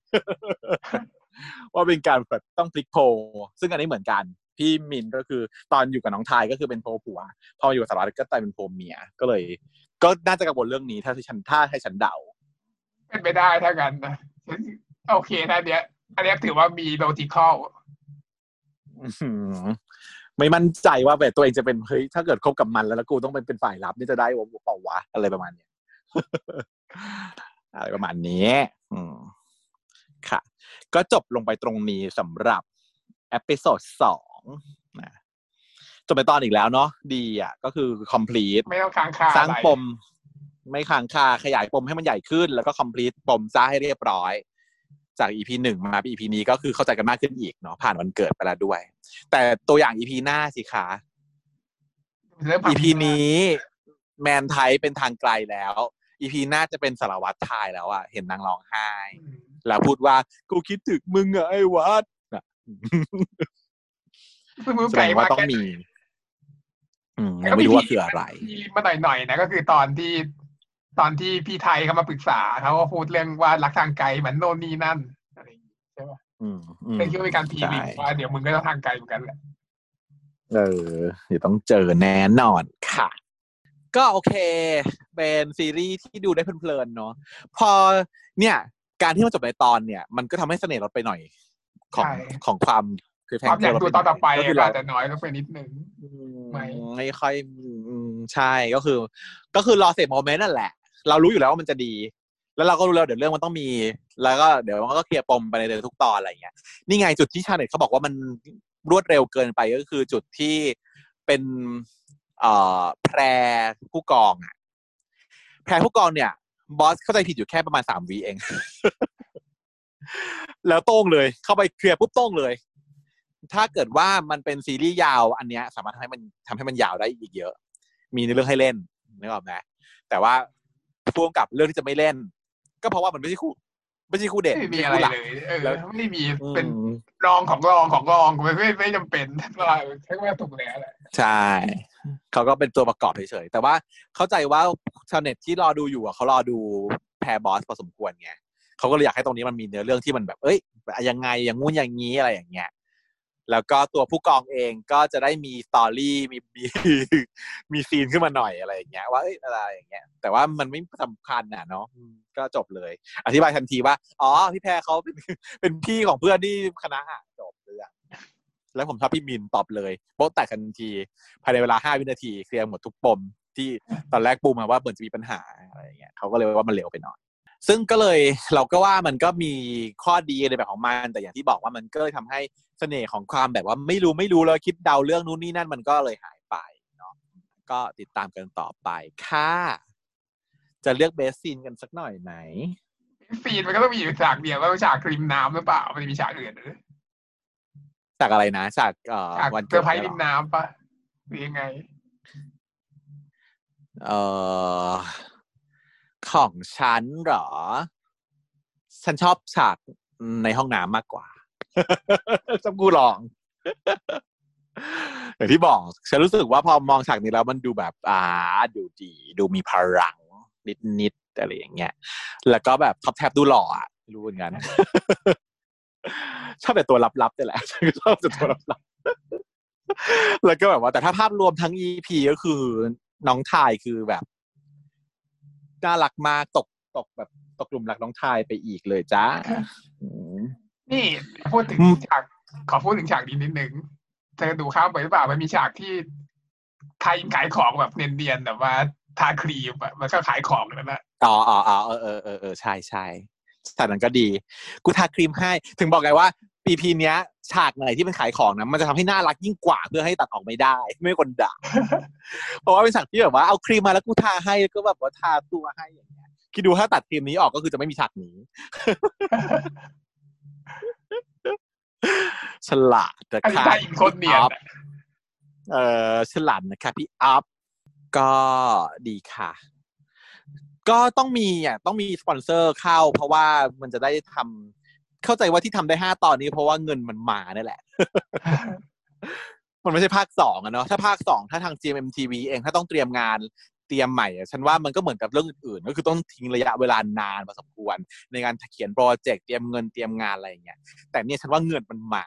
ว่าเป็นการแบบต้องพลิกโพลซึ่งอันนี้เหมือนกัน พี่มินก็คือตอนอยู่กับน้องทายก็คือเป็นโพลผัว พอมาอยู่กับสารวัตรก็กลายเป็นโพลเมีย ก็เลย ก็น่าจะกังวลเรื่องนี้ถ้าที่ฉันถ้าให้ฉันเดา เป็นไปได้ถ้ากันนะโอเคถ้าเนี้ยอันเนี้ยถือว่ามี logicalอื้อหือไม่มั่นใจว่าแบบตัวเองจะเป็นเฮ้ยถ้าเกิดคบกับมันแล้วแล้วกูต้องเป็นเป็นฝ่ายรับนี่จะได้วะเปล่าวะอะไรประมาณเนี้ยอะไรประมาณนี้ อืมค่ะ ก็จบลงไปตรงนี้สำหรับ episode สอง นะจบไปตอนอีกแล้วเนาะดีอะ ก็คือ complete ไม่ต้องค้างคาสร้างอะไรปม ไม่ค้างคาขยายปมให้มันใหญ่ขึ้น แล้วก็ complete ปมซะให้เรียบร้อย จาก EP หนึ่งมา EP นี้ก็คือเข้าใจกันมากขึ้นอีกเนาะผ่านวันเกิดไปแล้วด้วย แต่ตัวอย่าง EP หน้าสิคะเริ่มผ่าน EP นี้แมนไทยเป็นทางไกลแล้ว EP หน้าจะเป็นสารวัตรไทยแล้วอะเห็นนางร้องไห้อืมแล้วพูดว่ากูคิดถึงมึงอะไอ้วัดน่ะซึ่งมึง แสดไก่งว่ามาต้องแค่มี อืมยังไม่รู้ว่าคืออะไรมีมาหน่อยๆนะก็คือตอนที่ตอนที่พี่ไทยเขามาปรึกษาเขาก็พูดเรื่องว่ารักทางไกลเหมือนโน่นนี่นั่นอะไรอย่างงี้ใช่ป่ะอืมอืมเป็นคิดว่าเป็นการพีลิงใช่ว่าเดี๋ยวมึงก็ต้องทางไกลเหมือนกันแหละเออเดี๋ยวต้องเจอแน่นอนค่ะ ก็โอเค เป็นซีรีส์ที่ดูได้เพลินๆเนาะพอเนี่ย การที่มันจบในตอนเนี่ย มันก็ทำให้เสน่ห์ลดไปหน่อยของของความ คือแพความอยากดูตอนต่อไปก็คือก็เราอาจจะน้อยลงไปนิดนึงอืมไม่ไม่ค่อยอืมใช่ก็คือ ก็คือรอเสพโมเมนต์นั่นแหละ เรารู้อยู่แล้วว่ามันจะดี แล้วเราก็รู้แล้วเดี๋ยวเรื่องมันต้องมี แล้วก็เดี๋ยวมันก็เคลียร์ปมไปในทุกตอนอะไรอย่างเงี้ยนี่ไงจุดที่ชาเน็ตเขาบอกว่ามันรวดเร็วเกินไปก็คือจุดที่เป็นเอ่อแพรผู้กองอะแพรผู้กองเนี่ยบอสเข้าใจผิดอยู่แค่ประมาณสามวีเอง แล้วโต้งเลย เข้าไปเคลียร์ปุ๊บโต้งเลย ถ้าเกิดว่ามันเป็นซีรีส์ยาว อันเนี้ยสามารถทำให้มันทำให้มันยาวได้อีกเยอะ มีในเรื่องให้เล่นนึกออกไหมแต่ว่าพ่วงกับเรื่องที่จะไม่เล่น ก็เพราะว่ามันไม่ใช่คู่ไม่ใช่คู่เด่นไม่มีใช่อะไรคู่หลักเลยเออแล้วไม่ได้มีอืมเป็นรองของรองของรองไม่ไม่ไม่จำเป็นว่าใช่ว่าถูกแล้วแหละใช่เขาก็เป็นตัวประกอบเฉยๆแต่ว่าเข้าใจว่าชาวเน็ตที่รอดูอยู่อะเขารอดูแพรบอสพอสมควรไงเขาก็เลยอยากให้ตรงนี้มันมีเนื้อเรื่องที่มันแบบ เอ้ยยังไงอย่างงู้นอย่างนี้อะไรอย่างเงี้ย แล้วก็ตัวผู้กองเองก็จะได้มี story มีมีมี scene ขึ้นมาหน่อยอะไรอย่างเงี้ยว่าเอ้ยอะไรอย่างเงี้ย แต่ว่ามันไม่สำคัญน่ะเนาะก็จบเลย อธิบายทันทีว่า อ๋อ พี่แพรเขาเป็นเป็นพี่ของเพื่อนที่คณะอะจบเรื่องแล้วผมชอบพี่มินตอบเลยโป๊ะแตกทันทีภายในเวลาห้าวินาทีเคลียร์หมดทุกปมที่ตอนแรกปูมาว่าเหมือนจะมีปัญหาอะไรอย่างเงี้ยเขาก็เลยว่ามันเร็วไปหน่อย ซึ่งก็เลยเราก็ว่ามันก็มีข้อดีในแบบของมันแต่อย่างที่บอกว่ามันก็เลยทำให้เสน่ห์ของความแบบว่าไม่รู้ไม่รู้แล้วคิดเดาเรื่องนู้นนี่นั่นมันก็เลยหายไปเนาะก็ติดตามกันต่อไปค่ะจะเลือกเบสซีนกันสักหน่อยไหมฟีนมันก็ต้องมีอยู่ฉากเดียวว่าฉากริมน้ำหรือเปล่ามันจะมีฉากอื่นหรือจากอะไรนะจากเอ่อฉากวันเซเกิอดร์ไพรส์เหรริอมน้ำปะหรือยังไง เอ่อ ของฉันเหรอ ฉันชอบฉากในห้องน้ำมากกว่าชอบกูลอง อย่างที่บอกฉันรู้สึกว่าพอมองฉากนี้แล้วมันดูแบบ อ่า ดูดี ดูมีพลัง นิดนิดๆอะไรอย่างเงี้ย แล้วก็แบบท็อปแทบดูหล่ออะไม่รู้เหมือนกันชอบแต่ตัวลับๆนี่แหละฉันก็ชอบแต่ตัวลับๆแล้วก็แบบว่าแต่ถ้าภาพรวมทั้ง EP ก็คือน้องทายคือแบบ น่ารักมากตกตกแบบตกหลุมรักน้องทายไปอีกเลยจ้าอืมนี่พูดถึงอืมฉากขอพูดถึงฉากนี้นิดนึงเธอดูข้ามไปหรือเปล่ามันมีฉากที่ใครขายของแบบเนียนๆแบบว่าทาครีมอะมันก็ขายของนั่นแหละอ๋ออ๋ออ๋อเออเออเออเออใช่ใช่ฉากนั้นก็ดี กูทาครีมให้ ถึงบอกไงว่า EP เนี้ย ฉากไหนที่เป็นขายของนะมันจะทำให้น่ารักยิ่งกว่าเพื่อให้ตัดออกไม่ได้ ไม่ให้คนด่าเพราะว่าเป็นฉากที่แบบว่าเอาครีมมาแล้วกูทาให้แล้วก็แบบว่าทาตัวให้อย่างเงี้ยคิดดูถ้าตัดครีมนี้ออกก็คือจะไม่มีฉากนี้ฉลาดนะอันนี้คะได้อีกคนเนียนพี่อ๊อฟอะเออฉลาดนะคะพี่อัพก็ดีค่ะ ก็ต้องมีอะต้องมีสปอนเซอร์เข้า เพราะว่ามันจะได้ทำ เข้าใจว่าที่ทำได้ห้าตอนนี้ เพราะว่าเงินมันมาเนี่ยแหละ มันไม่ใช่ภาคสองอะเนาะถ้าภาคสองถ้าทาง GMMTV เองถ้าต้องเตรียมงานเตรียมใหม่อะฉันว่ามันก็เหมือนกับเรื่องอื่นๆ ก็คือต้องทิ้งระยะเวลานานพอสมควร ในการเขียนโปรเจกต์เตรียมเงินเตรียมงานอะไรอย่างเงี้ยแต่เนี่ยฉันว่าเงินมันมา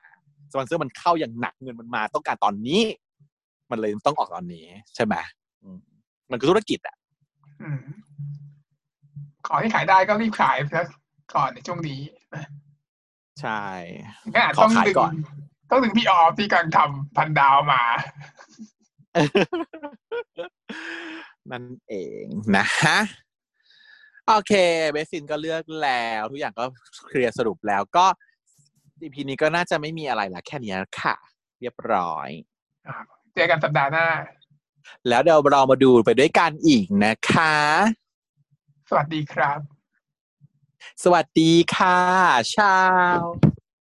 สปอนเซอร์มันเข้าอย่างหนักเงินมันมาต้องการตอนนี้ มันเลยต้องออกตอนนี้ ใช่ไหมมันคือธุรกิจอะขอให้ขายได้ก็รีบขายซะก่อนในช่วงนี้ ใช่ก็อาจขอต้องขายดึงก่อน ต้องดึงพี่ออฟที่กำลังทำพันดาวมา นั่นเองนะฮะโอเค เบสซินก็เลือกแล้ว ทุกอย่างก็เคลียร์สรุปแล้วก็ EP นี้ก็น่าจะไม่มีอะไรละแค่นี้ค่ะ เรียบร้อยเจอกันสัปดาห์หน้า แล้วเดี๋ยวเรามาดูไปด้วยกันอีกนะคะ สวัสดีครับ สวัสดีค่ะชาว